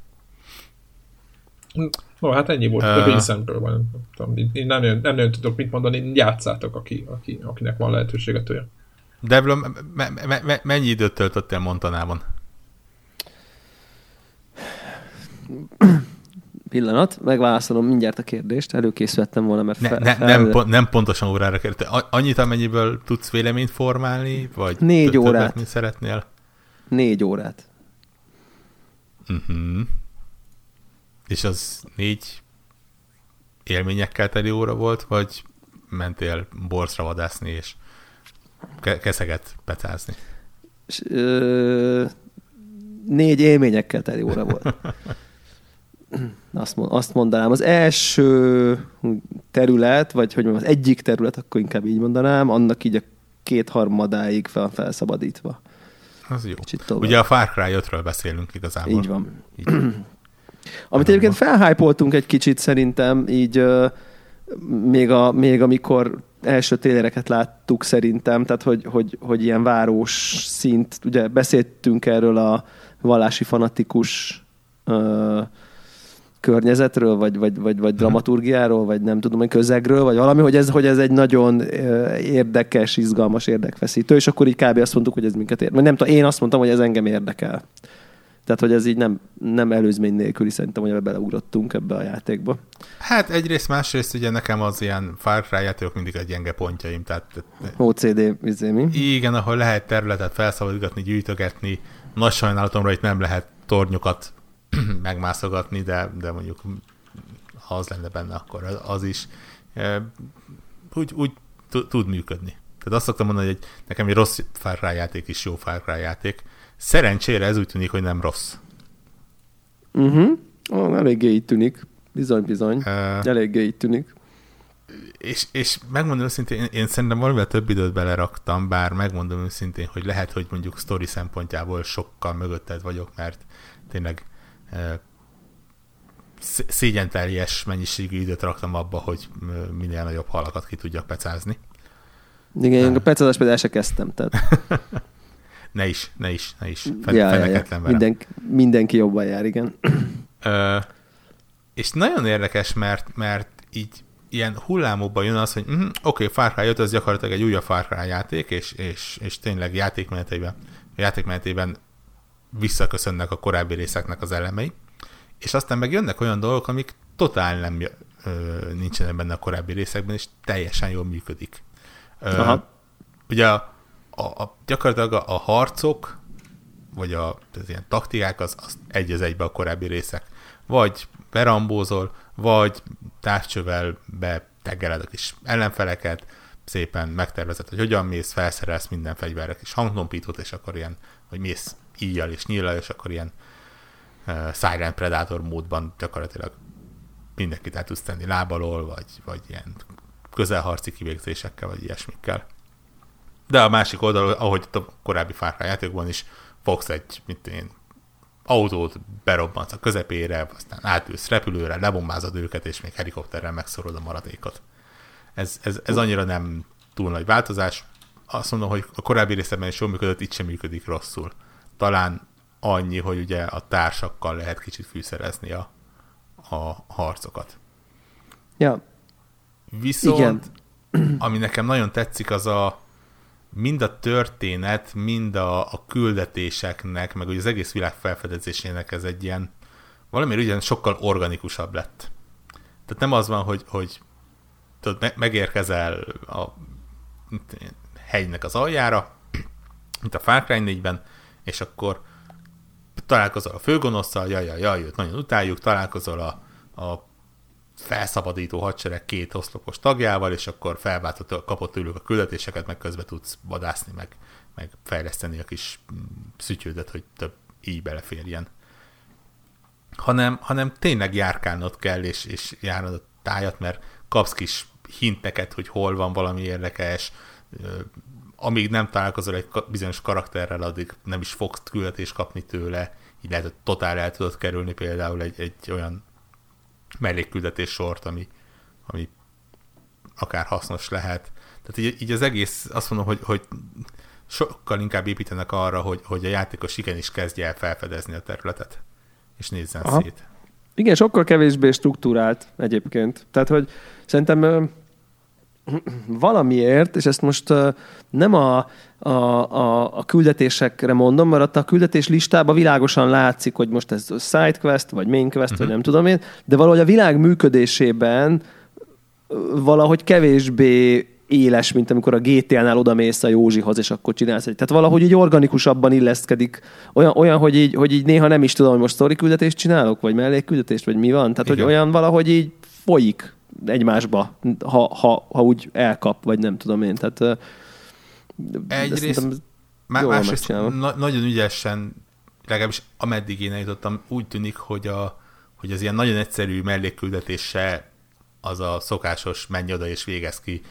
No, hát ennyi volt, uh, a részemről van. Én nem, nem, nem tudok mit mondani, játszátok, aki, aki, akinek van lehetőséget olyan.
Devlon, me, me, me, mennyi időt töltöttél Montanában?
Pillanat, megválaszolom mindjárt a kérdést, előkészültem volna, mert
ne, fel, ne, fel... Nem, pont, nem pontosan órára kérdezte. Annyit, amennyiből tudsz véleményt formálni, vagy
négy többet, órát.
mint szeretnél?
Négy órát.
Uh-huh. És az négy élményekkel teli óra volt, vagy mentél borszra vadászni, és Ke- keszeget pecázni.
S, ö, négy élményekkel teli óra volt. azt, azt mondanám. Az első terület, vagy hogy az egyik terület, akkor inkább így mondanám, annak így a kétharmadáig fel, felszabadítva.
Az jó. Ugye a Far Cry 5-ről beszélünk igazából.
Így van. Így. Amit egyébként felhájpoltunk egy kicsit szerintem, így még, a, még amikor első télereket láttuk szerintem, tehát hogy, hogy, hogy ilyen város szint, ugye beszéltünk erről a vallási fanatikus uh, környezetről, vagy, vagy, vagy, vagy dramaturgiáról, vagy nem tudom, hogy közegről, vagy valami, hogy ez, hogy ez egy nagyon érdekes, izgalmas, érdekfeszítő, és akkor így kb. azt mondtuk, hogy ez minket ér. Nem tudom, én azt mondtam, hogy ez engem érdekel. Tehát, hogy ez így nem, nem előzmény nélküli, szerintem, hogy beleugrottunk ebbe a játékba.
Hát egyrészt, másrészt ugye nekem az ilyen Far Cry játékok mindig egy gyenge pontjaim. Tehát,
OCD, izé mi?
Igen, ahol lehet területet felszabadítani, gyűjtögetni. Nagy sajnálatomra itt nem lehet tornyokat megmászogatni, de, de mondjuk ha az lenne benne, akkor az is úgy, úgy tud működni. Tehát azt szoktam mondani, hogy nekem egy rossz Far Cry játék is jó Far Cry játék, Szerencsére ez úgy tűnik, hogy nem rossz.
Uh-huh. Oh, eléggé így tűnik. Bizony, bizony. Uh, Eléggé így tűnik.
És, és megmondom őszintén, én, én szerintem valamivel több időt beleraktam, bár megmondom őszintén, hogy lehet, hogy mondjuk story szempontjából sokkal mögötted vagyok, mert tényleg szégyenteljes mennyiségű időt raktam abba, hogy minél nagyobb halakat ki tudjak pecázni.
Igen, én a pecázás például se kezdtem, tehát...
ne is, ne is, ne is. Fen- ja, ja, ja.
Minden, mindenki jobban jár, igen.
Ö, és nagyon érdekes, mert, mert így ilyen hullámokban jön az, hogy mm, oké, okay, Far Cry 5 az gyakorlatilag egy újabb Far Cry játék, és, és, és tényleg játékmenetében, játékmenetében visszaköszönnek a korábbi részeknek az elemei, és aztán meg jönnek olyan dolgok, amik totál nem ö, nincsenek benne a korábbi részekben, és teljesen jól működik. Ö, Aha. Ugye a, a, a, gyakorlatilag a, a harcok, vagy a, az ilyen taktikák, az, az egy az egybe a korábbi részek. Vagy berambózol, vagy távcsövel beteggeled a kis ellenfeleket, szépen megtervezed, hogy hogyan mész, felszerelsz minden fegyverre kis hangnompítót, és akkor ilyen, hogy mész íjjal és nyíllal, és akkor ilyen uh, Silent Predator módban gyakorlatilag mindenkit el tudsz tenni lábalól, vagy, vagy ilyen közelharci kivégzésekkel, vagy ilyesmikkel. De a másik oldalon, ahogy a korábbi Far Cry játékban is, fogsz egy, mint én, autót berobbansz a közepére, aztán átülsz repülőre, lebombázod őket, és még helikopterrel megszorod a maradékot. Ez, ez, ez annyira nem túl nagy változás. Azt mondom, hogy a korábbi részben is jól működött, itt sem működik rosszul. Talán annyi, hogy ugye a társakkal lehet kicsit fűszerezni a, a harcokat.
Ja.
Viszont, Igen. ami nekem nagyon tetszik, az a mind a történet, mind a, a küldetéseknek, meg ugye az egész világ felfedezésének ez egy ilyen, valamiért ugyan sokkal organikusabb lett. Tehát nem az van, hogy, hogy tudod, megérkezel a hegynek az aljára, mint a Far Cry 4-ben, és akkor találkozol a főgonosszal, jaj, jaj, jaj, őt nagyon utáljuk, találkozol a, a felszabadító hadsereg két oszlopos tagjával, és akkor felváltott, kapott tőlük a küldetéseket, meg közben tudsz vadászni, meg, meg fejleszteni a kis mm, szütyődet, hogy több így beleférjen. Hanem, hanem tényleg járkálnod kell, és, és járnod a tájat, mert kapsz kis hinteket, hogy hol van valami érdekes, amíg nem találkozol egy bizonyos karakterrel, addig nem is fogsz küldetést kapni tőle, így lehet, hogy totál el tudod kerülni például egy, egy olyan mellékküldetés sort, ami, ami akár hasznos lehet. Tehát így, így az egész, azt mondom, hogy, hogy sokkal inkább építenek arra, hogy, hogy a játékos igenis kezdje el felfedezni a területet, és nézzen Aha. szét.
Igen, sokkal kevésbé struktúrált egyébként. Tehát, hogy szerintem valamiért, és ezt most nem a, a, a, a küldetésekre mondom, mert a küldetés listában világosan látszik, hogy most ez sidequest, vagy main quest, uh-huh. vagy nem tudom én, de valahogy a világ működésében valahogy kevésbé éles, mint amikor a GTA-nál odamész a Józsihoz, és akkor csinálsz egy. Tehát valahogy így organikusabban illeszkedik. Olyan, olyan hogy, így, hogy így néha nem is tudom, hogy most story küldetést csinálok, vagy mellékküldetést, vagy mi van. Tehát, Igen. hogy olyan valahogy így folyik egymásba, ha, ha, ha úgy elkap, vagy nem tudom én. Tehát,
Egyrészt, má, másrészt na, nagyon ügyesen, legalábbis ameddig én eljutottam, úgy tűnik, hogy, a, hogy az ilyen nagyon egyszerű mellékküldetése az a szokásos menj oda és végez ki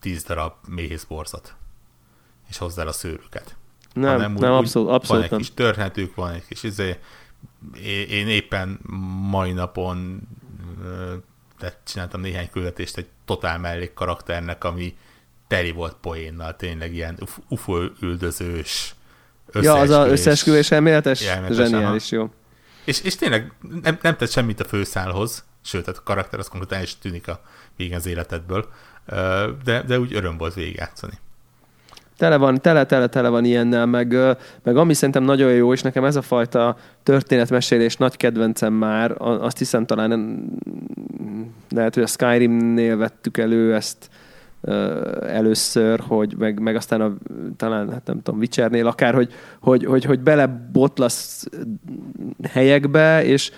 tíz darab méhészborzat, és hozzá a szőrüket.
Nem, Hanem úgy, nem, abszolút, abszolút
Van egy kis törhetők, van egy kis izé, én éppen mai napon tehát csináltam néhány küldetést egy totál mellék karakternek, ami teli volt poénnal, tényleg ilyen UFO üldözős,
Ja, az az összeesküvés elméletes, zseniális, jó.
És, és tényleg nem, nem tett semmit a főszálhoz, sőt, a karakter az konkrétan is tűnik a végén az életedből, de, de úgy öröm volt végigjátszani.
Tele van, tele, tele, tele van ilyennel, meg, meg ami szerintem nagyon jó, és nekem ez a fajta történetmesélés nagy kedvencem már, azt hiszem talán lehet, hogy a Skyrimnél vettük elő ezt először, hogy meg, meg aztán a, talán, hát nem tudom, Witchernél akár, hogy, hogy, hogy, hogy belebotlasz helyekbe, és,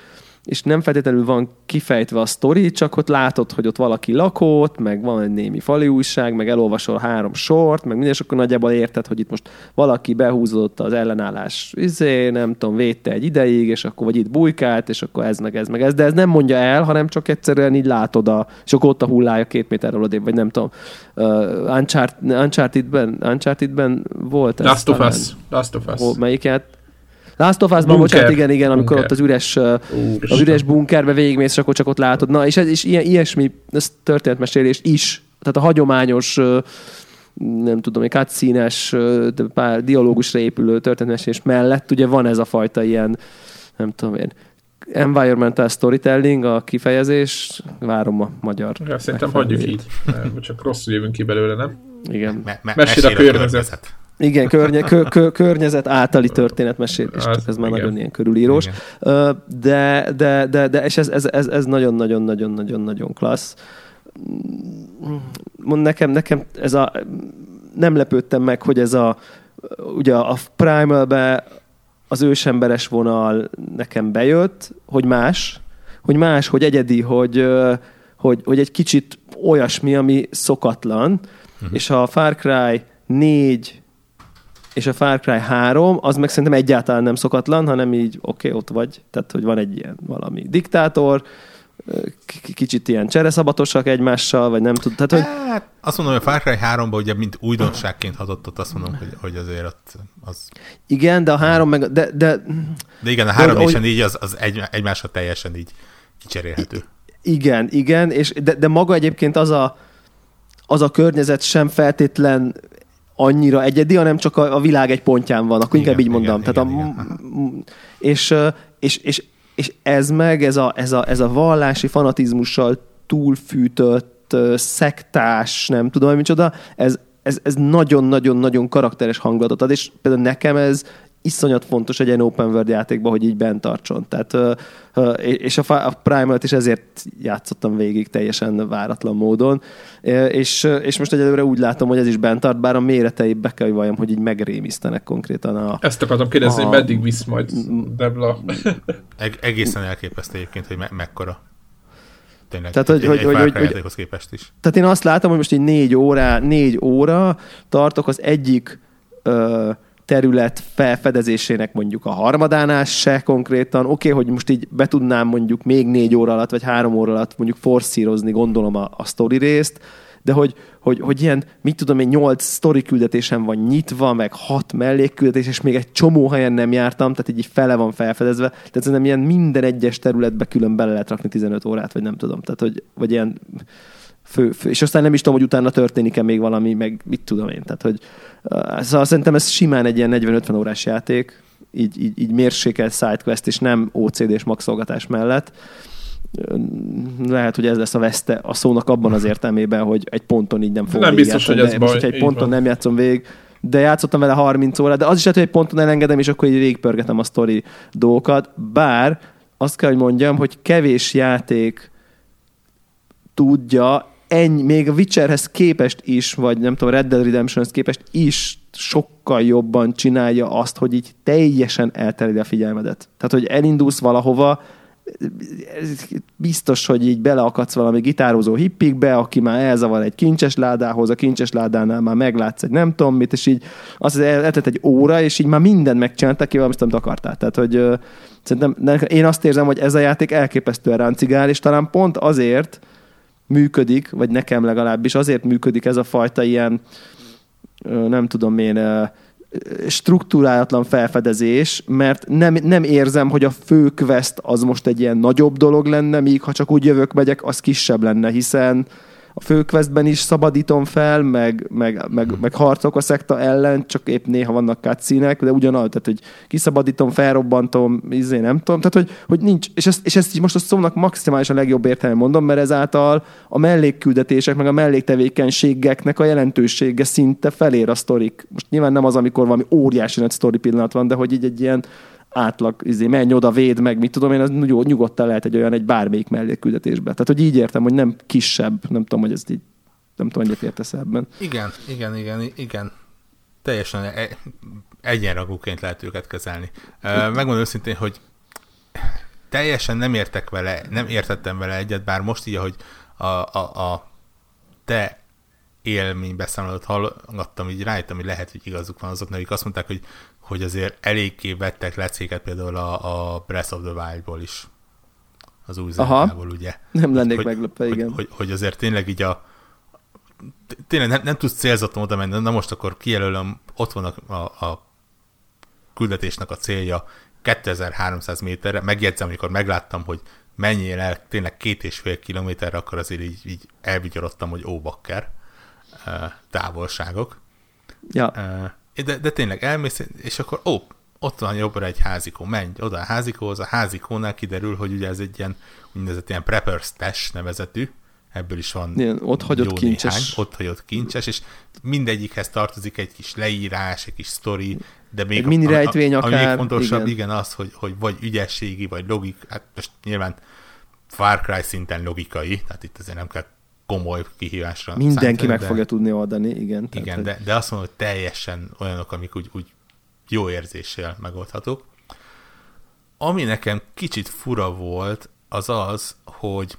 és nem feltétlenül van kifejtve a sztori, csak ott látod, hogy ott valaki lakott, meg van egy némi fali újság, meg elolvasol három sort, meg minden, és akkor nagyjából érted, hogy itt most valaki behúzott az ellenállás, izé, nem tudom, védte egy ideig, és akkor vagy itt bujkált, és akkor ez meg ez meg ez, de ez nem mondja el, hanem csak egyszerűen így látod, a, és akkor ott a hullája két méterről odébb, vagy nem tudom. Uh, Uncharted, Uncharted-ben, Uncharted-ben volt ez.
Last of Us. Last of Us.
Melyiket? Last of Us-ban, bocsánat, igen, igen, amikor bunker. ott az üres, Úristen. az üres bunkerbe végigmész, és akkor csak ott látod. Na, és ez is ilyen, ilyesmi, ez történetmesélés is, tehát a hagyományos nem tudom, egy cutscene-es, pár dialógusra épülő történetmesélés mellett ugye van ez a fajta ilyen, nem tudom én, environmental storytelling a kifejezés, várom a magyar.
Ja, szerintem hagyjuk így, csak rosszul jövünk ki belőle, nem?
Igen.
Me- me- Mesél
a környezet.
Igen, környe, kö, kö, környezet általi történetmesélés, csak ez már igen. nagyon ilyen körülírós. Igen. De, de, de, de és ez, ez, ez, ez nagyon-nagyon-nagyon-nagyon-nagyon klassz. Mond nekem, nekem ez a, nem lepődtem meg, hogy ez a, ugye a Primal-be az ősemberes vonal nekem bejött, hogy más, hogy más, hogy egyedi, hogy, hogy, hogy egy kicsit olyasmi, ami szokatlan, uh-huh. és a Far Cry 4 és a Far Cry 3, az meg szerintem egyáltalán nem szokatlan, hanem így oké, okay, ott vagy, tehát hogy van egy ilyen valami diktátor, kicsit ilyen csereszabatosak egymással, vagy nem tud. Tehát,
hogy... Hát, azt mondom, hogy a Far Cry 3-ban ugye mint újdonságként hatott ott, azt mondom, hogy, hogy azért ott az...
Igen, de a három meg... De, de,
de igen, a három és a négy az, az egy, egymásra teljesen így kicserélhető.
Igen, igen, és de, de maga egyébként az a, az a környezet sem feltétlen annyira egyedi, hanem csak a, a világ egy pontján van, akkor igen, inkább így mondom. Igen, Tehát igen, a. És, és, és, és ez meg, ez a, ez, a, ez a vallási fanatizmussal túlfűtött, szektás, nem tudom, hogy micsoda, ez, ez, ez nagyon-nagyon-nagyon karakteres hangulatot ad, és például nekem ez iszonyat fontos egy ilyen open world játékban, hogy így bent tartson. Tehát, és a, a Primal-t is ezért játszottam végig teljesen váratlan módon, és, és most egyelőre úgy látom, hogy ez is bent tart, bár a méretei be kell valljam, hogy így megrémisztenek konkrétan a...
Ezt akartam kérdezni, a, hogy meddig visz majd Debla.
Eg- egészen elképesztő egyébként, hogy me- mekkora. Tényleg,
tehát, hogy, egy, hogy, hogy, hogy,
képest is.
Tehát én azt látom, hogy most így négy óra, négy óra tartok az egyik ö, terület felfedezésének mondjuk a harmadánál se konkrétan. Oké, okay, hogy most így be tudnám mondjuk még négy óra alatt, vagy három óra alatt mondjuk forszírozni, gondolom a, a story részt, de hogy, hogy, hogy ilyen, mit tudom én, nyolc sztori küldetésem van nyitva, meg hat mellékküldetés, és még egy csomó helyen nem jártam, tehát így fele van felfedezve. Tehát szerintem ilyen minden egyes területbe külön bele lehet rakni 15 órát, vagy nem tudom. Tehát, hogy, vagy ilyen fő, fő, és aztán nem is tudom, hogy utána történik-e még valami, meg mit tudom én. Tehát, hogy, szóval szerintem ez simán egy ilyen 40-50 órás játék, így, így, így mérsékelt sidequest, és nem OCD-s maxolgatás mellett. Lehet, hogy ez lesz a veszte a szónak abban az értelmében, hogy egy ponton így nem fog
Nem biztos, hogy ez de, baj. Most,
egy ponton van. nem játszom végig, de játszottam vele 30 órát, de az is lehet, hogy egy ponton elengedem, és akkor így végigpörgetem a sztori dolgokat, bár azt kell, hogy mondjam, hogy kevés játék tudja ennyi, még a Witcherhez képest is, vagy nem tudom, Red Dead Redemptionhez képest is sokkal jobban csinálja azt, hogy így teljesen eltereli a figyelmedet. Tehát, hogy elindulsz valahova, biztos, hogy így beleakadsz valami gitározó hippikbe, aki már elzavar egy kincses ládához, a kincses ládánál már meglátsz egy nem tudom mit, és így az eltett egy óra, és így már mindent megcsináltak, ki amit akartál. Tehát, hogy szerintem én azt érzem, hogy ez a játék elképesztően ráncigál, és talán pont azért, működik, vagy nekem legalábbis azért működik ez a fajta ilyen, nem tudom én, struktúrálatlan felfedezés, mert nem, nem érzem, hogy a fő quest az most egy ilyen nagyobb dolog lenne, míg ha csak úgy jövök, megyek, az kisebb lenne, hiszen a főquestben is szabadítom fel, meg, meg, meg, meg harcok a szekta ellen, csak épp néha vannak cutscene de ugyanaz, tehát hogy kiszabadítom, felrobbantom, izé nem tudom, tehát hogy, hogy nincs, és ezt, és ezt most a szónak maximálisan legjobb értelme mondom, mert ezáltal a mellékküldetések, meg a melléktevékenységeknek a jelentősége szinte felér a sztorik. Most nyilván nem az, amikor valami óriási nagy sztori pillanat van, de hogy így egy ilyen átlag, izé, menj oda, véd meg, mit tudom én, az nyugodtan lehet egy olyan egy bármelyik mellékküldetésbe. Tehát, hogy így értem, hogy nem kisebb, nem tudom, hogy ez így, nem tudom, hogy értesz ebben.
Igen, igen, igen, igen. Teljesen e- egyenragúként lehet őket kezelni. Megmondom őszintén, hogy teljesen nem értek vele, nem értettem vele egyet, bár most így, ahogy a, a, a te élménybeszámolót hallgattam, így rájöttem, hogy lehet, hogy igazuk van azoknak, akik azt mondták, hogy, hogy azért eléggé vettek lecéket például a, a Breath of the Wild-ból is. Az új zenekából, ugye?
Nem lennék meglepve, igen.
Hogy, hogy, hogy, azért tényleg így a tényleg nem, nem tudsz célzottan oda menni, na most akkor kijelölöm, ott van a, a, a küldetésnek a célja 2300 méterre, megjegyzem, amikor megláttam, hogy menjél el tényleg két és fél kilométerre, akkor azért így, így elvigyorodtam, hogy óbakker távolságok.
Ja.
De, de tényleg elmész, és akkor ó, ott van jobbra egy házikó, menj oda a házikóhoz, a házikónál kiderül, hogy ugye ez egy ilyen úgynevezett ilyen preppers test nevezetű, ebből is van
ilyen, ott hagyott kincses. Néhány,
ott hagyott kincses, és mindegyikhez tartozik egy kis leírás, egy kis sztori, de még egy
mini rejtvény a, akár,
a még fontosabb, igen. igen, az, hogy, hogy vagy ügyességi, vagy logik, hát most nyilván Far Cry szinten logikai, tehát itt azért nem kell komoly kihívásra.
Mindenki meg de, fogja tudni oldani, igen.
Tehát, igen, de, de azt mondom, hogy teljesen olyanok, amik úgy, úgy jó érzéssel megoldhatók. Ami nekem kicsit fura volt, az az, hogy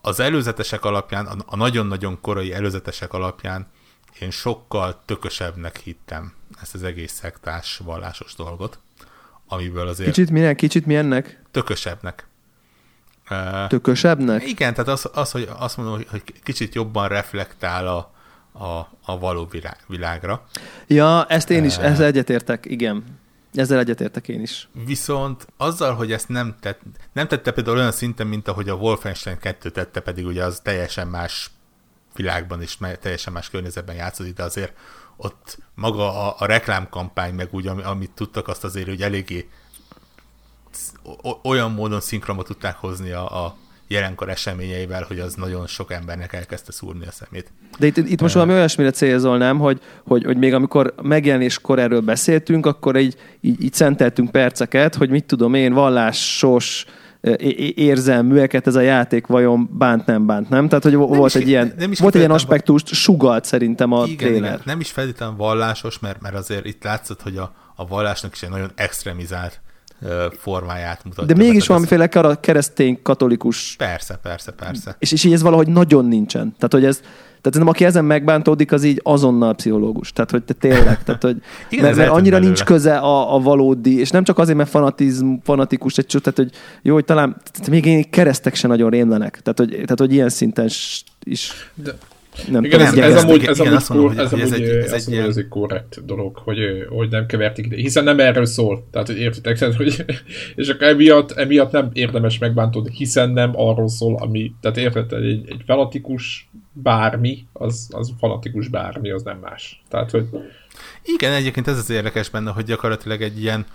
az előzetesek alapján, a nagyon-nagyon korai előzetesek alapján én sokkal tökösebbnek hittem ezt az egész szektás vallásos dolgot, amiből azért...
Kicsit milyen? Kicsit milyennek?
Tökösebbnek.
Tökösebbnek?
Igen, tehát az, az hogy azt mondom, hogy kicsit jobban reflektál a, a, a való világra.
Ja, ezt én is, ezzel egyetértek, igen. Ezzel egyetértek én is.
Viszont azzal, hogy ezt nem, tett, nem tette például olyan szinten, mint ahogy a Wolfenstein 2 tette, pedig ugye az teljesen más világban és teljesen más környezetben játszik, de azért ott maga a, a reklámkampány, meg úgy, amit tudtak, azt azért, hogy eléggé olyan módon szinkronba tudták hozni a, a jelenkor eseményeivel, hogy az nagyon sok embernek elkezdte szúrni a szemét.
De itt, itt most valami olyasmire célzolnám, hogy, hogy, hogy még amikor megjelenéskor erről beszéltünk, akkor így, így, így szenteltünk perceket, hogy mit tudom én, vallásos, érzelműeket ez a játék vajon bánt, nem bánt, nem? Tehát, hogy nem volt egy ilyen, nem volt egy ilyen aspektust, sugalt szerintem a igen, trailer. Igen,
nem is feltétlenül vallásos, mert, mert azért itt látszott, hogy a, a vallásnak is egy nagyon extremizált formáját mutatja.
De mégis valamiféle ez... keresztény katolikus.
Persze, persze, persze.
És, és így ez valahogy nagyon nincsen. Tehát, hogy ez, tehát nem, aki ezen megbántódik, az így azonnal pszichológus. Tehát, hogy te tényleg, tehát, hogy Igen, mert, mert annyira belőle. nincs köze a, a valódi, és nem csak azért, mert fanatizm, fanatikus, egy tehát, hogy jó, hogy talán tehát még én keresztek se nagyon rémlenek. Tehát, hogy, tehát, hogy ilyen szinten is. De,
nem igen, ez, ez, amúgy, ez, igen, amúgy, mondom, ez, amúgy, ez, egy, ez, egy ilyen... ez egy korrekt dolog, hogy, hogy nem keverték ide, hiszen nem erről szól. Tehát, hogy értitek, hogy, és akkor emiatt, emiatt nem érdemes megbántódni, hiszen nem arról szól, ami, tehát érted, egy, egy fanatikus bármi, az, az fanatikus bármi, az nem más. Tehát, hogy...
Igen, egyébként ez az érdekes benne, hogy gyakorlatilag egy ilyen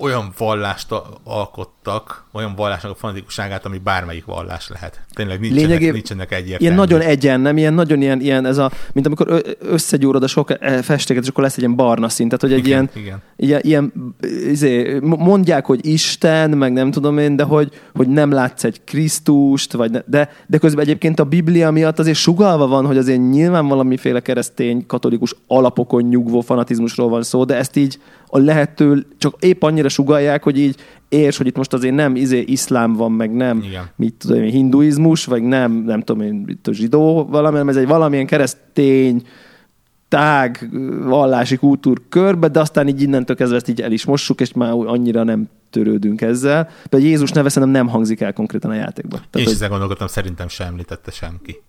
olyan vallást alkottak, olyan vallásnak a fanatikusságát, ami bármelyik vallás lehet. Tényleg nincsenek, Lényegében nincsenek egyértelmű.
Ilyen nagyon egyen, nem? Ilyen nagyon ilyen, ilyen ez a, mint amikor összegyúrod a sok e, festéket, és akkor lesz egy ilyen barna szint. Tehát, hogy egy igen, ilyen, igen. ilyen, ilyen izé, mondják, hogy Isten, meg nem tudom én, de hogy, hogy nem látsz egy Krisztust, vagy ne, de, de közben egyébként a Biblia miatt azért sugalva van, hogy azért nyilván valamiféle keresztény, katolikus alapokon nyugvó fanatizmusról van szó, de ezt így a lehető, csak épp annyira sugalják, hogy így érts, hogy itt most azért nem izé iszlám van, meg nem Igen. mit tudom én, hinduizmus, vagy nem, nem tudom én, itt a zsidó valami, hanem ez egy valamilyen keresztény, tág vallási kultúrkörbe, de aztán így innentől kezdve ezt így el is mossuk, és már annyira nem törődünk ezzel. De Jézus neve szerintem nem hangzik el konkrétan a játékban.
Tehát, Én is ezzel gondolkodtam, szerintem sem említette senki.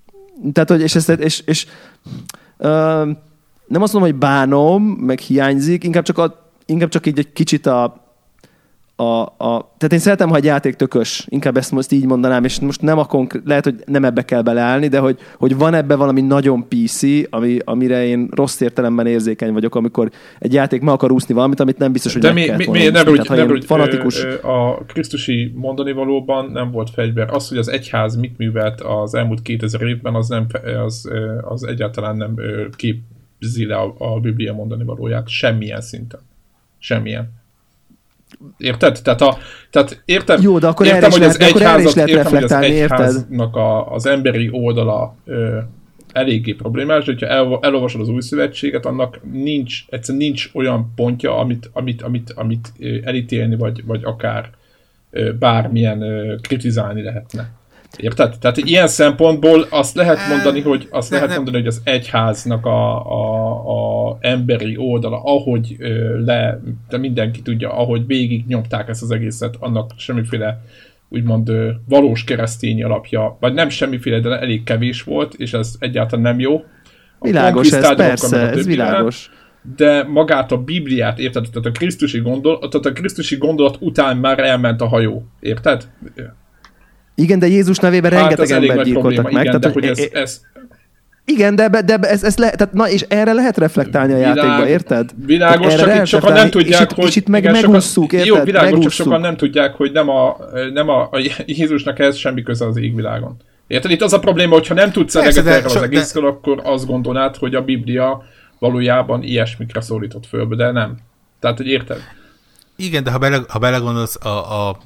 Tehát, hogy és, ezt, és, és uh, nem azt mondom, hogy bánom, meg hiányzik, inkább csak a inkább csak így egy kicsit a, a, a, tehát én szeretem, ha egy játék tökös, inkább ezt most így mondanám, és most nem a konkrét, lehet, hogy nem ebbe kell beleállni, de hogy, hogy van ebbe valami nagyon PC, ami, amire én rossz értelemben érzékeny vagyok, amikor egy játék meg akar úszni valamit, amit nem biztos, hogy
de mi, mi, mi, nem úgy, tehát, nem úgy, fanatikus... a Krisztusi mondani valóban nem volt fegyver. Az, hogy az egyház mit művelt az elmúlt 2000 évben, az, nem, az, az egyáltalán nem képzi le a, a Biblia mondani valóját, semmilyen szinten. Semmilyen. Érted? Tehát, a, tehát értem,
Jó, de akkor értem, hogy az egyházat, értem, hogy az
egyháznak a, az emberi oldala ö, eléggé problémás, hogyha el, elolvasod az új szövetséget, annak nincs, egyszerűen nincs olyan pontja, amit, amit, amit, amit elítélni, vagy, vagy akár bármilyen kritizálni lehetne. Érted? Tehát ilyen szempontból azt lehet mondani, hogy azt lehet mondani, hogy az egyháznak a, a, a emberi oldala, ahogy le, de mindenki tudja, ahogy végig nyomták ezt az egészet, annak semmiféle úgymond valós keresztény alapja, vagy nem semmiféle, de elég kevés volt, és ez egyáltalán nem jó.
A világos ez, persze, ez világos.
De magát a Bibliát, érted? Tehát a Krisztusi gondolat, tehát a Krisztusi gondolat után már elment a hajó, érted?
Igen, de Jézus nevében hát rengeteg ember gyilkoltak meg.
Igen, tehát, de hogy ez, ez,
igen, de, de ez, ez le, tehát, na, és erre lehet reflektálni a Világ, játékba, érted?
Világos, csak itt sokan nem tudják,
és itt,
hogy...
És itt meg igen, megússzuk, érted?
Jó, világos, megússzuk. csak sokan nem tudják, hogy nem a, nem a, a Jézusnak ez semmi köze az égvilágon. Érted? Itt az a probléma, hogyha nem tudsz eleget erre az egészről, de... akkor azt gondolnád, hogy a Biblia valójában ilyesmikre szólított föl, de nem. Tehát, hogy érted?
Igen, de ha, bele, ha belegondolsz, a, a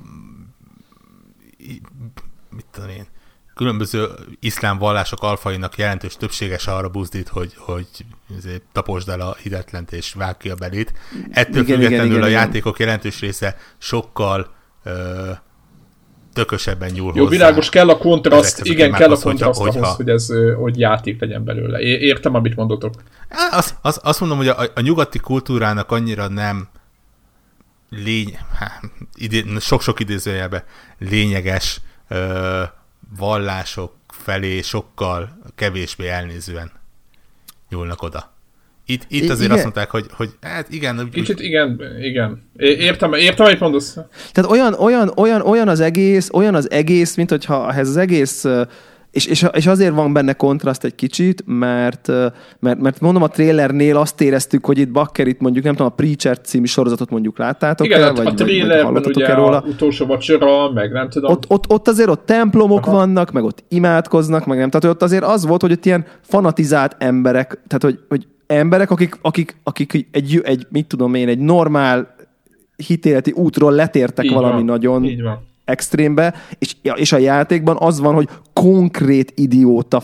tudom én, különböző iszlám vallások alfainak jelentős többséges arra buzdít, hogy, hogy taposd el a hidetlent és vág ki a belét. Ettől igen, függetlenül igen, igen, a igen. játékok jelentős része sokkal ö, tökösebben nyúl
Jó, hozzá. világos, kell a kontraszt, igen, kell a kontraszt hogyha, ahhoz, hogy ez hogy játék legyen belőle. Értem, amit mondotok.
Azt, az, azt mondom, hogy a, a nyugati kultúrának annyira nem lény, sok-sok idézőjelbe lényeges vallások felé sokkal kevésbé elnézően nyúlnak oda. Itt, itt azért igen. azt mondták, hogy, hogy hát igen.
Úgy, Kicsit igen, igen. Értem, értem, hogy mondasz.
Tehát olyan, olyan, olyan, olyan az egész, olyan az egész, mint hogyha ez az egész és, és, és azért van benne kontraszt egy kicsit, mert, mert, mert mondom, a trailernél azt éreztük, hogy itt Bakker itt mondjuk, nem tudom, a Preacher című sorozatot mondjuk láttátok
Igen,
el,
hát vagy, a trailerben vagy, vagy ugye róla. utolsó vacsora, meg nem tudom.
Ott, ott, ott azért ott templomok Aha. vannak, meg ott imádkoznak, meg nem. Tehát ott azért az volt, hogy ott ilyen fanatizált emberek, tehát hogy, hogy emberek, akik, akik, akik egy, egy, mit tudom én, egy normál hitéleti útról letértek így valami van, nagyon így van extrémbe, és, és a játékban az van, hogy konkrét idióta,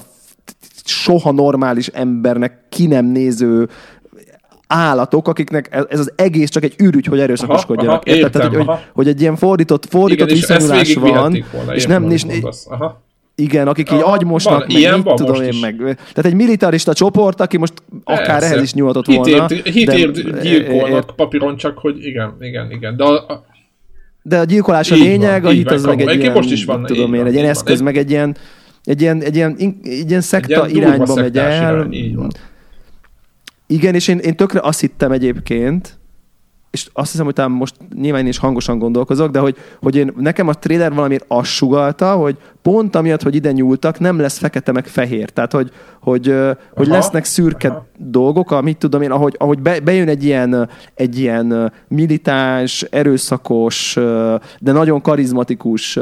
soha normális embernek ki nem néző állatok, akiknek ez az egész csak egy űrügy, hogy erőszakoskodjanak. Aha, aha, értem, Tehát, hogy, hogy, hogy, egy ilyen fordított, fordított Igen, viszonyulás van, volna, és nem, és, aha. Igen, akik így agymosnak, van, meg ilyen mit tudom én meg. Tehát egy militarista csoport, aki most Persze. akár ehhez is nyúlhatott volna.
Hitért gyilkolnak papíron, csak, hogy igen, igen, igen. De a,
de a gyilkolás a lényeg, van, a hit az meg egy ilyen, most is van, tudom én, egy ilyen eszköz, meg egy ilyen, egy ilyen, egy ilyen, egy ilyen szekta egy ilyen irányba megy el. Irány, Igen, és én, én tökre azt hittem egyébként, és azt hiszem, hogy talán most nyilván én is hangosan gondolkozok, de hogy, hogy én, nekem a trailer valamiért azt sugalta, hogy pont amiatt, hogy ide nyúltak, nem lesz fekete meg fehér. Tehát, hogy, hogy, aha, hogy lesznek szürke aha. dolgok, amit tudom én, ahogy, ahogy be, bejön egy ilyen, egy ilyen militáns, erőszakos, de nagyon karizmatikus,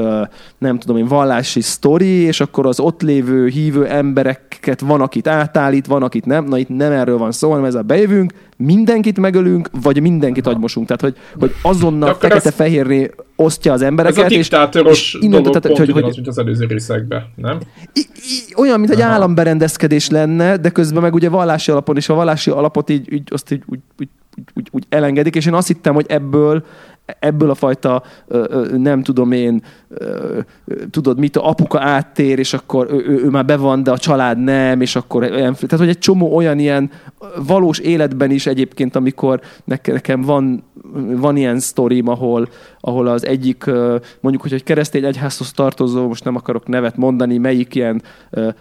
nem tudom én, vallási sztori, és akkor az ott lévő hívő embereket van, akit átállít, van, akit nem. Na itt nem erről van szó, hanem ezzel bejövünk, mindenkit megölünk, vagy mindenkit agymosunk. Tehát, hogy, hogy azonnal fekete-fehérré osztja az embereket. Ez a
diktátoros és, és dolog tehát, hogy, hogy, mint az előző részekben, nem? I,
I, olyan, mint egy államberendezkedés lenne, de közben meg ugye vallási alapon, és a vallási alapot így, így azt így úgy, úgy, úgy, úgy elengedik, és én azt hittem, hogy ebből ebből a fajta, nem tudom én, tudod mit, apuka áttér, és akkor ő, ő, ő már be van, de a család nem, és akkor olyan, tehát hogy egy csomó olyan ilyen valós életben is egyébként, amikor nekem van, van ilyen sztorim, ahol, ahol az egyik, mondjuk, hogy egy keresztény egyházhoz tartozó, most nem akarok nevet mondani, melyik ilyen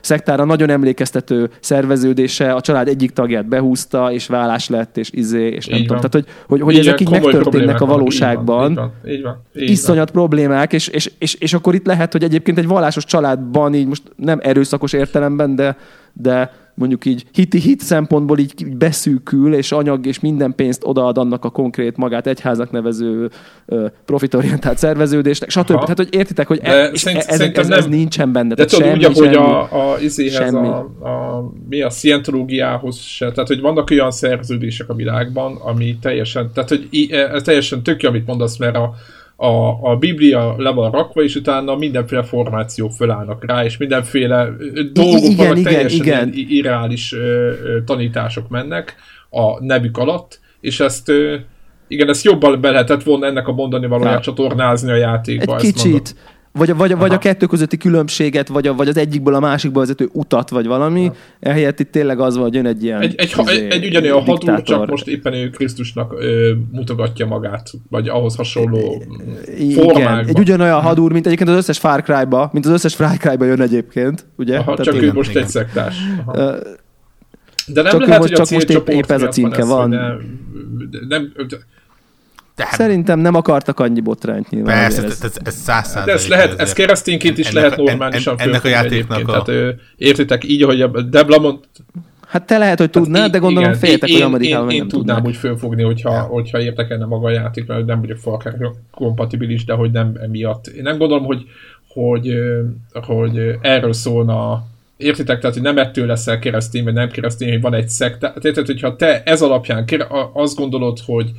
szektára nagyon emlékeztető szerveződése a család egyik tagját behúzta, és vállás lett, és izé, és nem tudom. Tehát, hogy, hogy, hogy ezek így megtörténnek a valóságban. Így van, így van, így van, iszonyat van. problémák, és, és, és, és akkor itt lehet, hogy egyébként egy vallásos családban így most nem erőszakos értelemben, de, de mondjuk így hiti hit szempontból így, így beszűkül, és anyag és minden pénzt odaad annak a konkrét magát egyházak nevező profitorientált szerveződésnek, stb. Tehát, hogy értitek, hogy e, szerint, ez, ez, ez, ez nincsen benne.
De tudod, úgy, ahogy a, a, izéhez, a, a, mi a szientológiához se, tehát, hogy vannak olyan szerződések a világban, ami teljesen, tehát, hogy ez teljesen tök amit mondasz, mert a, a, a Biblia le van rakva, és utána mindenféle formációk fölállnak rá, és mindenféle dolgok
igen,
vannak,
igen,
teljesen
igen.
irreális ö, ö, tanítások mennek a nevük alatt, és ezt ö, igen, ezt jobban be lehetett volna ennek a mondani valóját
Ja.
csatornázni a játékba.
Egy
ezt mondom.
Vagy, a- vagy, a- vagy a
Aha.
kettő közötti különbséget, vagy, a, vagy az egyikből a másikba vezető utat, vagy valami. Ja. Ehelyett itt tényleg az van, hogy jön egy ilyen
Egy, egy,
izé,
egy, egy ugyanolyan hadúr,
diktátor.
csak most éppen ő Krisztusnak ö, mutogatja magát, vagy ahhoz hasonló
Igen,
formákban.
egy ugyanolyan hadúr, mint egyébként az összes Far Cry-ba, mint az összes Far Cry-ba jön egyébként, ugye?
Aha,
Tehát
csak
így-
ő
igen,
most
igen.
egy szektás. Aha. De nem
csak
lehet,
most-
hogy a
csak most épp- épp ez a címke
ez,
van.
Nem, nem,
Tehát
Szerintem nem akartak annyi botrányt nyilván.
persze, ez, ez, ez száz
de ez lehet, ez keresztényként is
ennek
lehet normálisan
en- ennek a játéknak a-
Tehát, értitek, így, ahogy a Debla mond,
Hát te lehet, hogy tudnád, de gondolom
igen,
féltek,
én,
hogy
én,
Amerikában
én, én
nem
tudnám
tudnak.
úgy fölfogni, hogyha,
Ja.
hogyha érdekelne maga a játék, mert nem vagyok Cry kompatibilis, de hogy nem emiatt. Én nem gondolom, hogy, hogy, hogy erről szólna Értitek, tehát hogy nem ettől leszel keresztény, vagy nem keresztény, hogy van egy szekta. Tehát hogyha te ez alapján azt gondolod, hogy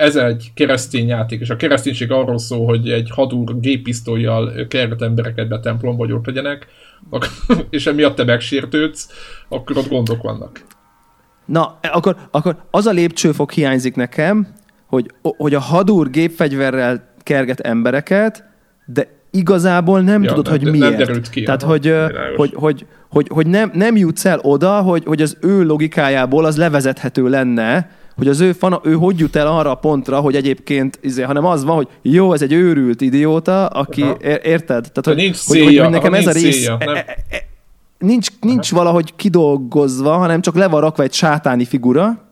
ez egy keresztény játék, és a kereszténység arról szól, hogy egy hadúr géppisztolyjal kerget embereket be templomba, hogy ott legyenek, és emiatt te megsértődsz, akkor ott gondok vannak.
Na, akkor, akkor az a lépcsőfok hiányzik nekem, hogy, hogy a hadúr gépfegyverrel kerget embereket, de igazából nem
Ja,
tudod,
nem-
hogy
nem
miért.
derült ki,
Tehát,
aha,
hogy,
világos.
hogy, hogy, hogy, hogy nem, nem jutsz el oda, hogy, hogy az ő logikájából az levezethető lenne, hogy az ő, fana, ő hogy jut el arra a pontra, hogy egyébként, izé, hanem az van, hogy jó, ez egy őrült idióta, aki,
Aha.
ér, érted? Tehát,
Ha
hogy,
nincs
hogy, hogy,
célja,
hogy nekem ez a rész,
célja, nem?
e, e, e, nincs, nincs valahogy kidolgozva, hanem csak le van rakva egy sátáni figura,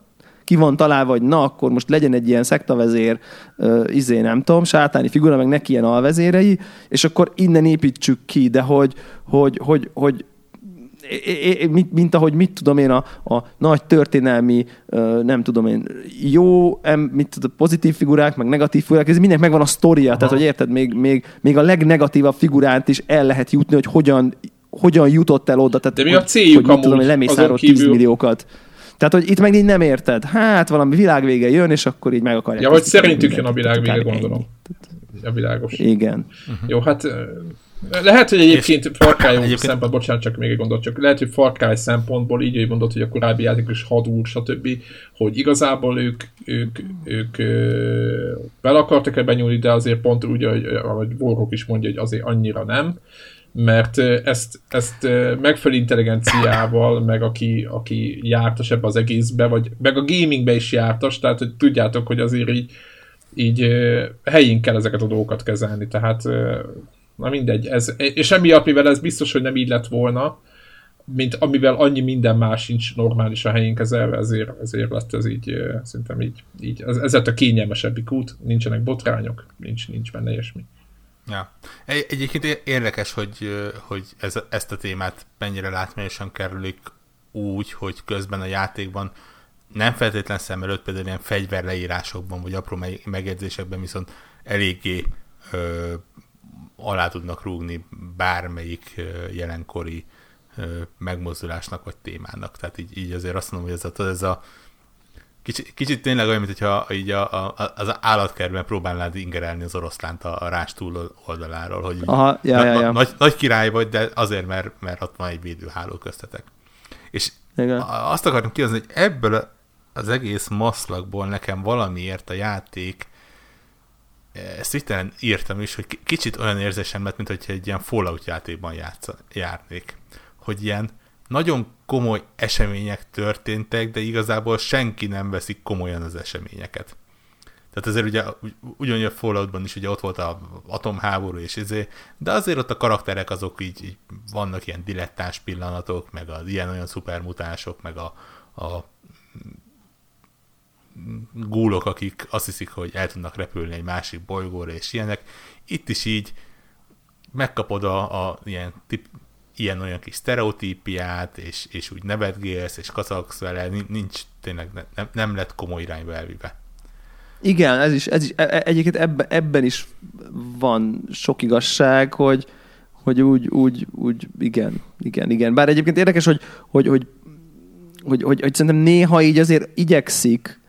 ki van találva, hogy na, akkor most legyen egy ilyen szektavezér, uh, izé, nem tudom, sátáni figura, meg neki ilyen alvezérei, és akkor innen építsük ki, de hogy, hogy, hogy, hogy mint, mint ahogy mit tudom én, a, a nagy történelmi, nem tudom én, jó, em, mit tudom, pozitív figurák, meg negatív figurák, ez mindenek megvan a sztoria, tehát hogy érted, még, még, még a legnegatívabb figuránt is el lehet jutni, hogy hogyan, hogyan jutott el oda. Tehát,
De mi
hogy,
a céljuk
hogy,
amúgy
tudom, lemészárolt
kívül?
10 milliókat. Tehát, hogy itt meg így nem érted. Hát valami világvége jön, és akkor így meg akarják.
Ja,
tisztítani
szerintük jön a
mindenkit.
világ vége,
Tehát
gondolom. A világos.
Igen.
Jó, hát lehet, hogy egyébként Far Cry
egyébként-
szempont, bocsánat, csak még egy gondot, csak lehet, hogy Far Cry szempontból így, hogy mondod, hogy a korábbi játékos hadúr, stb., hogy igazából ők, ők, ők ö, bele akartak-e benyúlni, de azért pont úgy, hogy, ahogy Warhawk is mondja, hogy azért annyira nem, mert ezt, ezt megfelelő intelligenciával, meg aki, aki jártas ebbe az egészbe, vagy meg a gamingbe is jártas, tehát hogy tudjátok, hogy azért így, így helyén kell ezeket a dolgokat kezelni, tehát na mindegy, ez, és emiatt, mivel ez biztos, hogy nem így lett volna, mint amivel annyi minden más sincs normális a helyén kezelve, ezért, ezért lett ez így, szerintem így, így ez, ez lett a kényelmesebbik út, nincsenek botrányok, nincs, nincs benne ilyesmi.
Ja. Egy, egyébként érdekes, hogy, hogy ez, ezt a témát mennyire látványosan kerülik úgy, hogy közben a játékban nem feltétlen szem előtt például ilyen fegyverleírásokban, vagy apró meg- megjegyzésekben viszont eléggé ö, alá tudnak rúgni bármelyik jelenkori megmozdulásnak vagy témának. Tehát így, így azért azt mondom, hogy ez a, ez a Kicsit, kicsit tényleg olyan, mint hogyha így a, a, az állatkertben próbálnád ingerelni az oroszlánt a, a rás túl oldaláról, hogy
Aha, ja,
na,
ja, ja.
na- Nagy, nagy király vagy, de azért, mert, mert ott van egy védőháló köztetek. És
Igen.
azt akartam kérdezni, hogy ebből az egész maszlakból nekem valamiért a játék ezt Twitteren írtam is, hogy ki- kicsit olyan érzésem lett, mint hogyha egy ilyen Fallout játékban játsza, járnék. Hogy ilyen nagyon komoly események történtek, de igazából senki nem veszik komolyan az eseményeket. Tehát azért ugye ugy- ugyanúgy a Falloutban is ugye ott volt a atomháború és izé, de azért ott a karakterek azok így, így vannak ilyen dilettáns pillanatok, meg az ilyen-olyan szupermutások, meg a, a gúlok, akik azt hiszik, hogy el tudnak repülni egy másik bolygóra, és ilyenek. Itt is így megkapod a, a ilyen tip, ilyen-olyan kis sztereotípiát, és, és úgy nevetgélsz, és kacagsz vele, nin- nincs tényleg, ne- nem, nem lett komoly irányba elvive.
Igen, ez is, ez is e- e- egyébként ebben, ebben is van sok igazság, hogy, hogy úgy, úgy, úgy, igen, igen, igen. Bár egyébként érdekes, hogy, hogy, hogy, hogy, hogy, hogy szerintem néha így azért igyekszik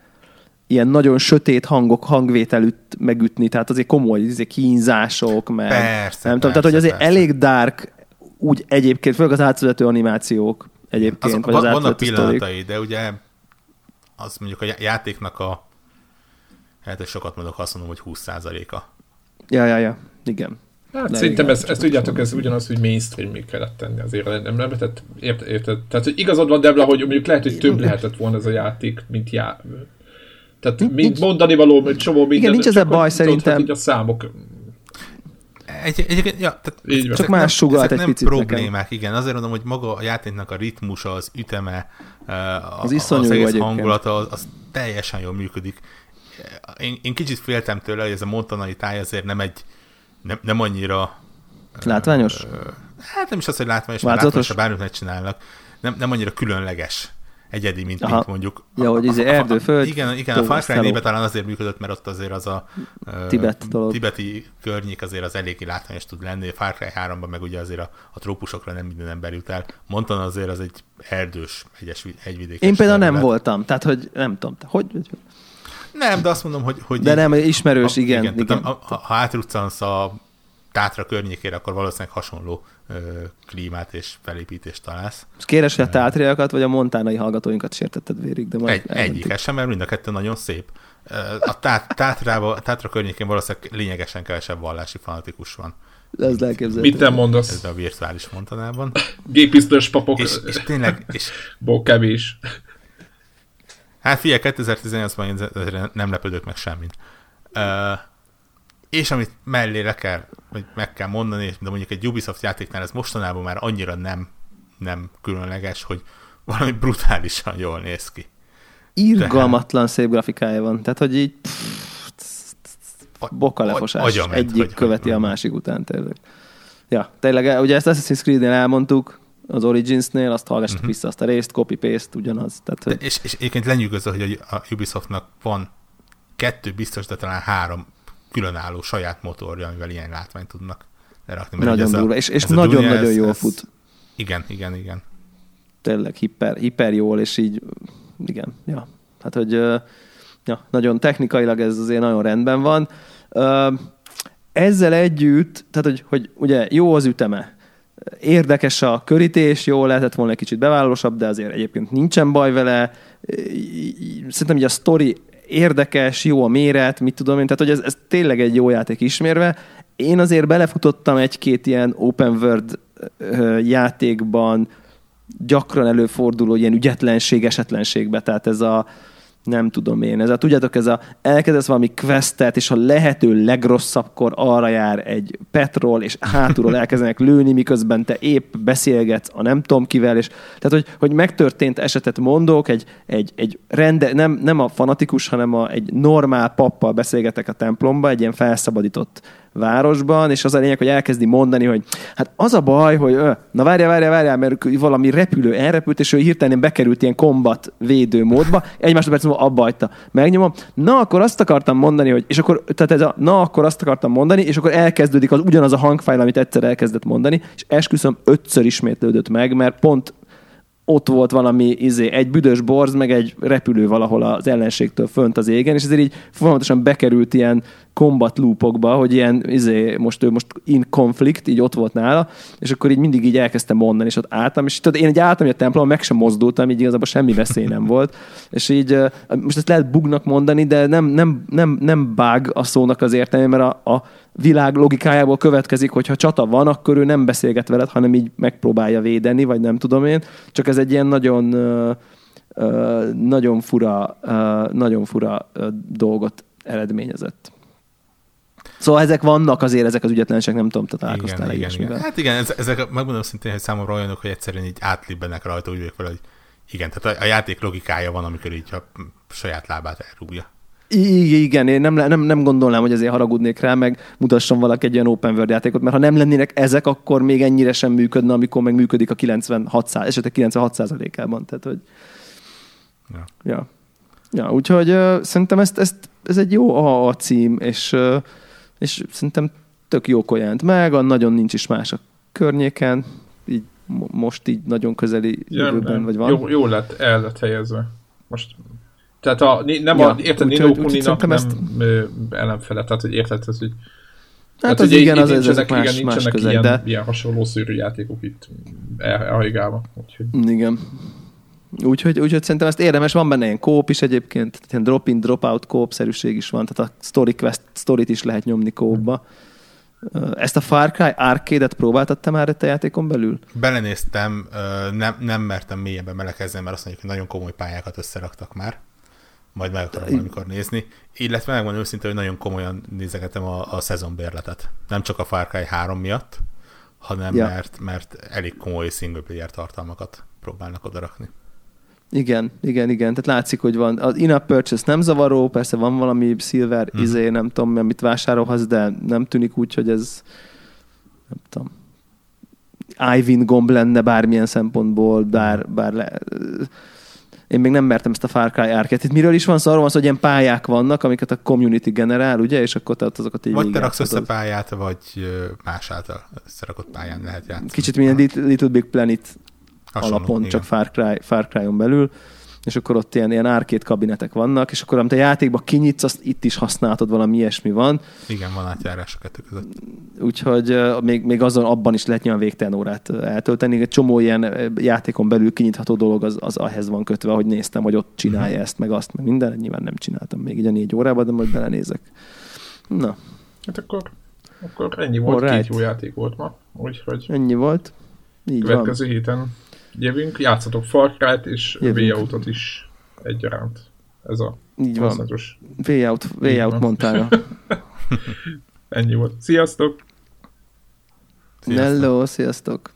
ilyen nagyon sötét hangok, hangvételűt megütni, tehát azért komoly azért kínzások, meg
Persze,
nem tudom,
persze,
tehát hogy azért
persze.
elég dark, úgy egyébként, főleg az átvezető animációk egyébként,
Az,
vagy az
van, vannak
átvezető sztorik.
pillanatai, de ugye az mondjuk a já- játéknak a hát sokat mondok, azt mondom, hogy 20%-a.
Ja, ja, ja, igen.
Hát
De
szerintem
igen,
ez,
csak
ezt tudjátok, ez ugyanaz, hogy mainstream kellett tenni azért, nem, nem lehetett, ért, érted? Tehát, hogy igazad van, Debla, hogy mondjuk lehet, hogy több lehetett volna ez a játék, mint já... Tehát
Nincs-
mint mondani való, hogy csomó minden.
nincs ezzel
csak
baj
tudod,
szerintem.
így a számok.
Egy, egyébként, ja, tehát
Így van.
Csak más sugalt
ezek
egy
nem
picit
problémák,
nekem.
igen. Azért mondom, hogy maga a játéknak a ritmusa, az üteme, eh,
Az
a- az
jó
egész hangulata, az, az teljesen jól működik. Én, én kicsit féltem tőle, hogy ez a montanai táj azért nem egy, nem, nem annyira
Látványos?
hát nem is az, hogy látványos, mert
Változatos?
látványos, bármit megcsinálnak, nem, nem annyira különleges, egyedi, mint,
Aha.
mint mondjuk.
Ja, hogy izé erdőföld,
Igen, igen a Far Cry
hello.
4 talán azért működött, mert ott azért az a
Tibet dolog.
tibeti környék azért az eléggé látványos tud lenni. A Far Cry 3-ban meg ugye azért a, a trópusokra nem minden ember jut el. Montan azért az egy erdős, egyes, egyvidékes
Én például nem
terület.
voltam, tehát hogy nem tudom, te- hogy,
Nem, de azt mondom, hogy... hogy
de
így-
nem, ismerős,
a-
igen,
igen,
igen.
Tehát, a, a, ha átruccansz a Tátra környékére, akkor valószínűleg hasonló klímát és felépítést találsz.
Most Kéres, hogy a tátriakat vagy a montánai hallgatóinkat sértetted vérig, de majd
Egy, egyik sem, mert mind a kettő nagyon szép. A tát, tátrában, a Tátra környékén valószínűleg lényegesen kevesebb vallási fanatikus van.
Ez elképzelhető.
Mit nem mondasz?
Ez a virtuális montanában.
Gépisztős papok,
És, és tényleg, és
ból kevés.
hát figyelj, 2018-ban én ezért nem lepődök meg semmit. Uh, és amit mellé le kell, vagy meg kell mondani, de mondjuk egy Ubisoft játéknál ez mostanában már annyira nem, nem különleges, hogy valami brutálisan jól néz ki.
Irgalmatlan szép grafikája van, tehát hogy így boka lefosás. Egyik
hogy-
követi
hogy-
a másik után tényleg. Ja, tényleg, ugye ezt Assassin's Creed-nél elmondtuk, az Origins-nél, azt hallgassak
Mhm.
vissza azt a részt, copy-paste, ugyanaz. Tehát,
De,
hogy
és, és egyébként lenyűgöző, hogy a Ubisoftnak van kettő biztos, de talán három különálló saját motorja, amivel ilyen látványt tudnak lerakni.
Nagyon
ez a-
durva, és, és
a Dunia,
nagyon-nagyon jól
ez-
fut.
Igen, igen, igen.
Tényleg hiper, hiper jól, és így, igen, ja. Hát, hogy ja, nagyon technikailag ez azért nagyon rendben van. Ezzel együtt, tehát, hogy, hogy ugye jó az üteme, érdekes a körítés, jó lehetett volna egy kicsit bevállalósabb, de azért egyébként nincsen baj vele. Szerintem így a sztori érdekes, jó a méret, mit tudom én, tehát hogy ez, ez tényleg egy jó játék ismérve. Én azért belefutottam egy-két ilyen open world játékban, gyakran előforduló ilyen ügyetlenség, esetlenségbe, tehát ez a nem tudom én, ez a, tudjátok, ez a elkezdesz valami questet, és a lehető legrosszabbkor arra jár egy petrol, és hátulról elkezdenek lőni, miközben te épp beszélgetsz a nem tudom kivel, és tehát, hogy, hogy megtörtént esetet mondok, egy, egy, egy rende, nem, nem a fanatikus, hanem a, egy normál pappal beszélgetek a templomba, egy ilyen felszabadított városban, és az a lényeg, hogy elkezdi mondani, hogy hát az a baj, hogy ö, na várjál, várjál, várjál, mert valami repülő elrepült, és ő hirtelen bekerült ilyen kombat védő módba, egy másodperc múlva abba hagyta. Megnyomom, na akkor azt akartam mondani, hogy, és akkor, tehát ez a, na akkor azt akartam mondani, és akkor elkezdődik az ugyanaz a hangfájl, amit egyszer elkezdett mondani, és esküszöm ötször ismétlődött meg, mert pont ott volt valami izé, egy büdös borz, meg egy repülő valahol az ellenségtől fönt az égen, és ezért így folyamatosan bekerült ilyen combat loopokba, hogy ilyen, izé, most ő most in conflict, így ott volt nála, és akkor így mindig így elkezdtem mondani, és ott álltam, és tudod, én egy álltam a templom, meg sem mozdultam, így igazából semmi veszély nem volt, és így most ezt lehet bugnak mondani, de nem, nem, nem, nem bug a szónak az értelme, mert a, a világ logikájából következik, hogy ha csata van, akkor ő nem beszélget veled, hanem így megpróbálja védeni, vagy nem tudom én, csak ez egy ilyen nagyon nagyon fura, nagyon fura dolgot eredményezett. Szóval ezek vannak azért, ezek az ügyetlenségek, nem tudom, te találkoztál
igen, igen, igen. Hát igen, ez- ezek megmondom szintén, hogy számomra olyanok, hogy egyszerűen így átlibbenek rajta, úgy vagyok vele, hogy igen, tehát a, a játék logikája van, amikor így a saját lábát elrúgja.
Igen, én nem, nem, nem gondolnám, hogy ezért haragudnék rá, meg mutasson valaki egy olyan open world játékot, mert ha nem lennének ezek, akkor még ennyire sem működne, amikor meg működik a 96 szá- esetek 96 ában Tehát, hogy
Ja.
Ja. Ja, úgyhogy uh, szerintem ezt, ezt, ez egy jó AA cím, és, uh, és szerintem tök jó jelent meg, a nagyon nincs is más a környéken, így mo- most így nagyon közeli
Ja,
jövőben,
nem,
vagy van.
Jó, jó lett, el lett helyezve. Most Tehát a, nem
Ja,
a, érted,
úgyhogy-
Nino Kuninak nem ezt... ellenfele, tehát hogy érted, ez, hogy
Hát az
ugye
igen, az,
nincsenek,
ezek más,
igen,
más közeg,
ilyen,
de
ilyen hasonló szűrű játékok itt el- elhaigálva. Úgyhogy
igen. Úgyhogy, úgyhogy szerintem ezt érdemes, van benne ilyen kóp is egyébként, ilyen drop-in, drop-out kóp-szerűség is van, tehát a story quest, storyt is lehet nyomni kópba. Ezt a Far Cry arcade-et próbáltad te már a te játékon belül?
Belenéztem, nem, nem mertem mélyebben belekezdeni, mert azt mondjuk, hogy nagyon komoly pályákat összeraktak már. Majd meg akarom valamikor nézni. Illetve megmondom őszintén, hogy nagyon komolyan nézegetem a, a szezonbérletet. Nem csak a Far Cry 3 miatt, hanem
ja.
mert, mert elég komoly single player tartalmakat próbálnak odarakni.
Igen, igen, igen. Tehát látszik, hogy van. Az in-app purchase nem zavaró, persze van valami silver hmm. izé, nem tudom, amit vásárolhatsz, de nem tűnik úgy, hogy ez nem tudom, iWin gomb lenne bármilyen szempontból, bár, bár le, én még nem mertem ezt a Far Cry arcade Itt miről is van szó? Arról van szó, hogy ilyen pályák vannak, amiket a community generál, ugye? És akkor te ott azokat így
Vagy te raksz össze pályát, vagy más által összerakott pályán lehet játszani.
Kicsit milyen Little Big Planet
Hasonló,
alapon,
igen.
csak Far, Cry, Far Cry-on belül, és akkor ott ilyen, ilyen arcade kabinetek vannak, és akkor amit a játékba kinyitsz, azt itt is használhatod, valami ilyesmi van,
Igen, van átjárás a kettő között.
úgyhogy uh, még, még azon abban is lehet nyilván végtelen órát eltölteni. Egy csomó ilyen játékon belül kinyitható dolog az, az ahhez van kötve, hogy néztem, hogy ott csinálja
Mhm.
ezt, meg azt, meg minden. Nyilván nem csináltam még így a négy órában, de majd belenézek. Na,
hát akkor, akkor ennyi volt, két jó játék volt ma. Úgyhogy
ennyi volt. Így van.
következő héten jövünk, játszatok Far Cry-t és. V-Autot is egyaránt. Ez a
Így van.
konszenzus.
Way out, way
Így
out
van.
Montana.
Ennyi volt. Sziasztok!
Sziasztok!
Hello, sziasztok!